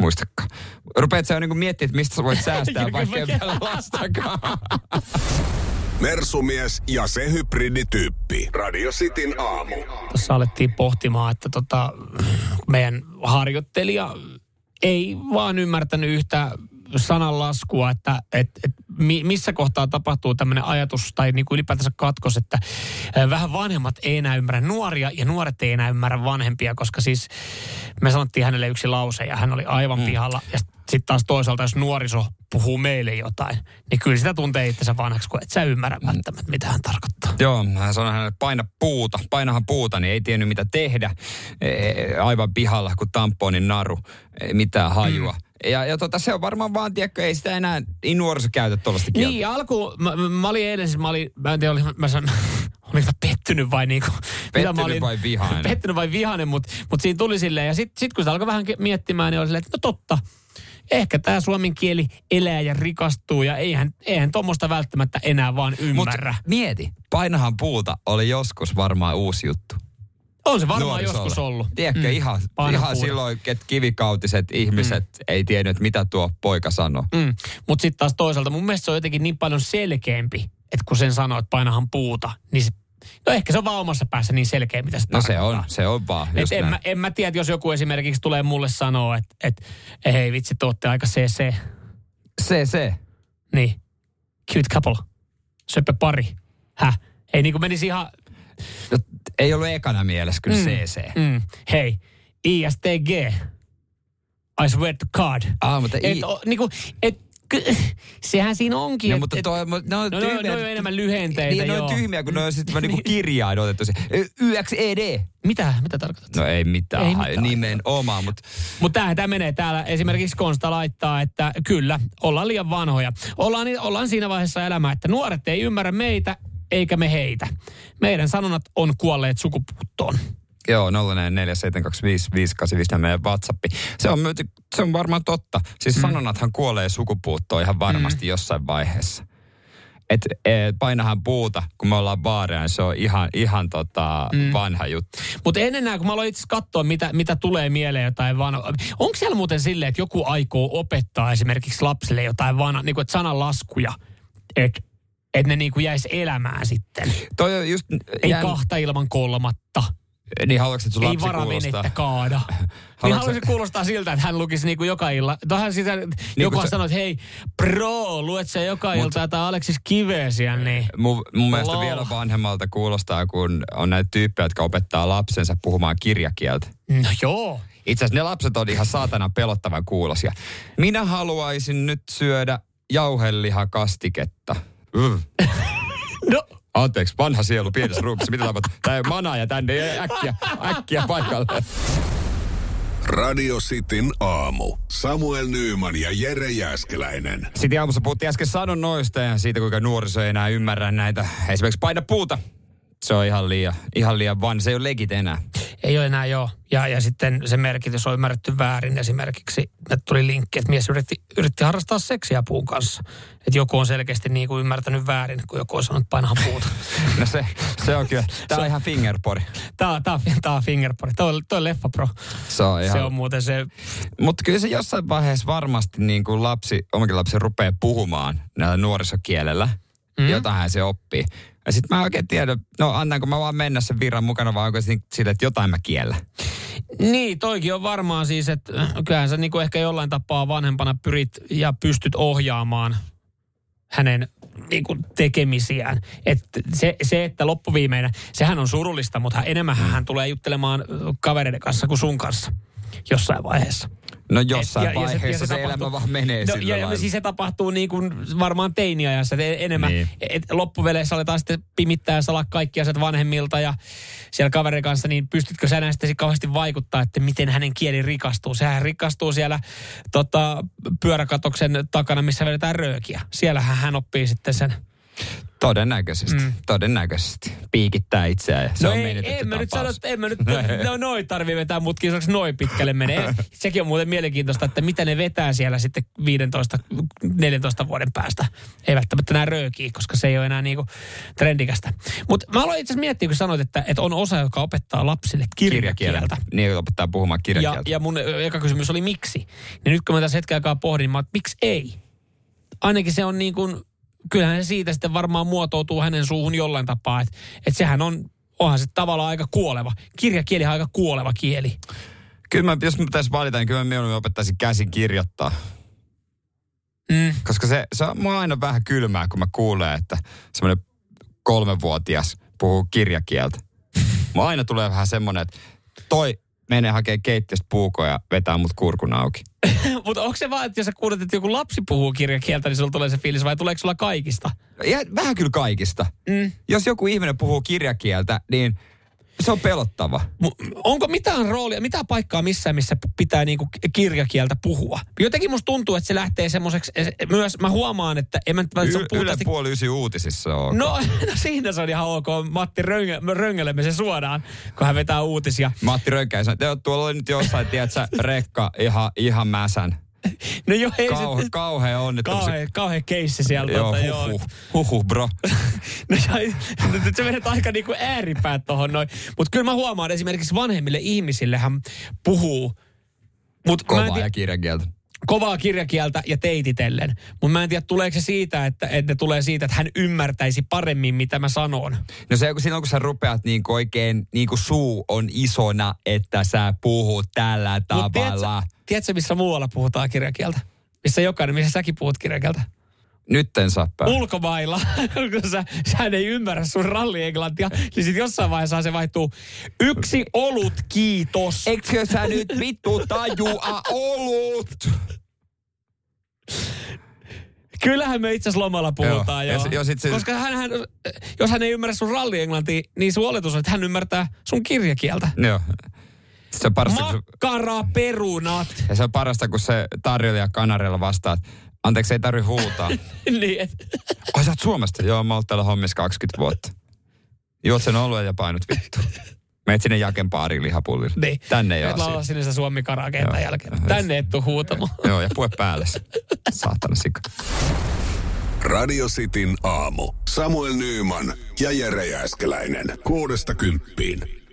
muistakaan. Rupeat sä niinku miettimään, että mistä sä voit säästää, vaikka ei vielä lastakaan. Mersumies ja se hybridityyppi. Radio Cityn aamu. Tuossa alettiin pohtimaan, että tota, meidän harjoittelija ei vaan ymmärtänyt yhtä sananlaskua, että et, et, mi, missä kohtaa tapahtuu tämmöinen ajatus tai niin kuin ylipäätänsä katkos, että vähän vanhemmat ei enää ymmärrä nuoria ja nuoret ei enää ymmärrä vanhempia, koska siis me sanottiin hänelle yksi lause ja hän oli aivan mm. pihalla. Ja sitten taas toisaalta, jos nuoriso puhuu meille jotain, niin kyllä sitä tuntee itsensä vanhaksi, kun et sä ymmärrä välttämättä, mitä hän tarkoittaa. Joo, hän sanoi hänelle, paina puuta, painahan puuta, niin ei tiennyt mitä tehdä. E, aivan pihalla kuin tamponin naru, ei mitään hajua. Mm. Ja, ja tota, se on varmaan vaan, tiedätkö, ei sitä enää, ei nuoriso käytä tuollaista kieltä. Niin, ja alkuun, mä, mä, mä olin eilen, siis mä olin, mä en tiedä, olin, mä sanon, olin mä pettynyt vai niinku, Pettynyt mä olin, vai vihainen? Pettynyt vai vihainen, mutta mut siinä tuli silleen, ja sitten sit kun se alkoi vähän miettimään, niin oli silleen, että no totta, ehkä tämä suomen kieli elää ja rikastuu, ja eihän, eihän tuommoista välttämättä enää vaan ymmärrä. Mutta mieti, painahan puuta oli joskus varmaan uusi juttu. on se varmaan nuorisolle. joskus ollut. Tiedätkö, mm. ihan, Paina ihan puuta. silloin, että kivikautiset ihmiset mm. ei tiennyt, mitä tuo poika sanoo. Mm. Mutta sitten taas toisaalta mun mielestä se on jotenkin niin paljon selkeämpi, että kun sen sanoo, että painahan puuta, niin se, no ehkä se on vaan omassa päässä niin selkeä, mitä se No se on, se on vaan. Et en, näin. mä, en mä tiedä, jos joku esimerkiksi tulee mulle sanoa, että et, hei vitsi, te ootte aika CC. Se. Niin. Cute couple. Söpö pari. Häh? Ei niinku menisi ihan... No, ei ollut ekana mielessä kyllä Mm. CC. Mm. Hei, ISTG. I swear to God. Ah, mutta Et, i... o, niinku, et, ky- sehän siinä onkin. No, et- mutta et- toi, no, no, no, no, on enemmän lyhenteitä, Niin, ne joo. on tyhmiä, kun ne on sitten niinku kirjain otettu. se. YXED. Mitä? Mitä tarkoitat? No ei mitään, Ei mitään. nimenomaan, mutta Mutta tämähän tämä menee täällä. Esimerkiksi Konsta laittaa, että kyllä, ollaan liian vanhoja. Ollaan, ollaan siinä vaiheessa elämää, että nuoret ei ymmärrä meitä, eikä me heitä. Meidän sanonnat on kuolleet sukupuuttoon. Joo, 0447255855 meidän WhatsAppi. Se on, myyty, se on varmaan totta. Siis mm. sanonnathan kuolee sukupuuttoon ihan varmasti mm. jossain vaiheessa. Et, et painahan puuta, kun me ollaan baareja, niin se on ihan, ihan tota, mm. vanha juttu. Mutta ennen näin, kun mä aloin itse katsoa, mitä, mitä tulee mieleen jotain vanhaa. Onko siellä muuten silleen, että joku aikoo opettaa esimerkiksi lapsille jotain vanhaa, niin kuin että sananlaskuja, että et ne niin kuin jäisi elämään sitten. Toi on just... Ei jään- kahta ilman kolmatta. Niin haluatko, että sun Ei lapsi varavenettä kuulostaa? kaada. niin haluaisin kuulostaa siltä, että hän lukisi niinku joka illa. Tähän sitä, joku kun kun se- sanoi, että hei, bro, luet sä joka Mut- ilta jotain Aleksis Kiveesiä, niin... Mun, mun mielestä Lol. vielä vanhemmalta kuulostaa, kun on näitä tyyppejä, jotka opettaa lapsensa puhumaan kirjakieltä. No joo. Itse asiassa ne lapset on ihan saatana pelottavan kuulosia. Minä haluaisin nyt syödä jauhelihakastiketta. Mm. No, Anteeksi, vanha sielu pienessä ruumissa. Mitä tapahtuu? Ei mana ja tänne ei äkkiä, äkkiä paikalle. Radio Cityn aamu. Samuel Nyyman ja Jere Jäskeläinen. Sitten aamussa puhuttiin äsken sanonnoista ja siitä, kuinka nuoriso ei enää ymmärrä näitä. Esimerkiksi paina puuta. Se on ihan liian, ihan liian van. Se ei ole legit enää. Ei ole enää joo. Ja, ja sitten se merkitys on ymmärretty väärin. Esimerkiksi että tuli linkki, että mies yritti, yritti harrastaa seksiä puun kanssa. Että joku on selkeästi niin kuin ymmärtänyt väärin, kun joku on sanonut, että painahan puuta. No se, se on kyllä. Tää on ihan fingerpori. Tää, on- tää, on- fingerpori. Toi on leffa pro. Se on ihan... Se on muuten se... Mutta kyllä se jossain vaiheessa varmasti niin kuin lapsi, omakin lapsi rupeaa puhumaan näillä nuorisokielellä. Mm. Jotain se oppii. Ja sitten mä oikein tiedä, no annanko mä vaan mennä sen virran mukana vai onko niin- sille, että jotain mä kiellä. Niin, toikin on varmaan siis, että kyllähän sä niin kuin ehkä jollain tapaa vanhempana pyrit ja pystyt ohjaamaan hänen niin kuin tekemisiään. Et se, se, että loppuviimeinä, sehän on surullista, mutta enemmän hän tulee juttelemaan kavereiden kanssa kuin sun kanssa jossain vaiheessa. No jossain Et- ja- ja se- ja vaiheessa se se, tapahtuu- elämä vaan menee No, sillä ja, ja lailla. siis se tapahtuu niin kuin varmaan teiniajassa et enemmän. Niin. Et loppuveleissä aletaan sitten pimittää ja salaa kaikki asiat vanhemmilta ja siellä kaverin kanssa, niin pystytkö sä sitten kauheasti vaikuttaa, että miten hänen kieli rikastuu. Sehän rikastuu siellä tota, pyöräkatoksen takana, missä vedetään röökiä. Siellähän hän oppii sitten sen. Todennäköisesti, Mm. todennäköisesti. Piikittää itseään ja se no on ei, menetetty en mä nyt sano, en mä nyt, no noin tarvii vetää mutkin, se noin pitkälle menee. Sekin on muuten mielenkiintoista, että mitä ne vetää siellä sitten 15-14 vuoden päästä. Ei välttämättä enää röökiä, koska se ei ole enää niinku trendikästä. Mutta mä aloin itse asiassa miettiä, kun sanoit, että, että on osa, joka opettaa lapsille kirjakieltä. Niin, opettaa puhumaan Ja, kirjakieltä. ja mun ö, eka kysymys oli miksi. Niin nyt kun mä tässä hetken aikaa pohdin, mä että miksi ei? Ainakin se on niin kuin, kyllähän se siitä sitten varmaan muotoutuu hänen suuhun jollain tapaa, että, että sehän on, onhan se tavallaan aika kuoleva. Kirjakieli on aika kuoleva kieli. Kyllä mä, jos mä pitäisi valita, niin kyllä mä mieluummin opettaisin käsin kirjoittaa. Mm. Koska se, se on mua aina vähän kylmää, kun mä kuulen, että semmoinen kolmevuotias puhuu kirjakieltä. Mua aina tulee vähän semmoinen, että toi menee hakemaan keittiöstä puukoa ja vetää mut kurkun auki. Mutta onko se vaan, että jos sä kuulet, että joku lapsi puhuu kirjakieltä, niin sulla tulee se fiilis, vai tuleeko sulla kaikista? Ja vähän kyllä kaikista. Mm. Jos joku ihminen puhuu kirjakieltä, niin se on pelottava. Onko mitään roolia, mitään paikkaa missään, missä pitää niinku kirjakieltä puhua? Jotenkin musta tuntuu, että se lähtee semmoiseksi, myös mä huomaan, että en mä nyt Y- se on Yle puoli ysi uutisissa on. No, no siinä se on ihan ok. Matti Röngö, me röngelemme se suoraan, kun hän vetää uutisia. Matti että tuolla oli nyt jossain, tiedätkö, rekka ihan, ihan mäsän. No joo, ei Kauhe, se... kauhea onnettomuus. Kauhean, kauhean keissi siellä. Joo, tota, huhhuh, huhhuh, bro. No, nyt se menet aika niinku ääripäät tohon noin. Mutta kyllä mä huomaan, että esimerkiksi vanhemmille ihmisille hän puhuu. Mut mä en Kovaa tiedä- ja kirjakieltä. Kovaa kirjakieltä ja teititellen. Mutta mä en tiedä, tuleeko se siitä, että, että ne tulee siitä, että hän ymmärtäisi paremmin, mitä mä sanon. No se, silloin kun sä rupeat niin kuin oikein, niin kuin suu on isona, että sä puhut tällä Mut tavalla. tiedätkö, tiedätkö, missä muualla puhutaan kirjakieltä? Missä jokainen, missä säkin puhut kirjakieltä? Nyt en saa päästä. Ulkomailla, kun sä, sä ei ymmärrä sun rallienglantia, niin sit jossain vaiheessa se vaihtuu yksi olut, kiitos. Eikö sä nyt vittu tajua olut? Kyllähän me itse asiassa lomalla puhutaan, joo. Joo, ja sit se- Koska hän, hän, jos hän ei ymmärrä sun rallienglantia, niin sun oletus on, että hän ymmärtää sun kirjakieltä. Joo. Se on parasta, kun se, Makkara perunat. ja se on parasta, kun se tarjoilija kanarilla vastaa, että anteeksi, ei tarvi huutaa. niin, et, Ai sä oot Suomesta? Joo, mä oon täällä hommissa 20 vuotta. Juot sen oluen ja painut vittu. Meet sinne jaken baariin lihapullille. niin. Tänne ei ole laula asia. sinne se suomi jälkeen. Tänne et tuu huutamaan. Joo, ja pue päälle. Saatana sika. Radio Cityn aamu. Samuel Nyyman ja Jere Jääskeläinen. Kuudesta kymppiin.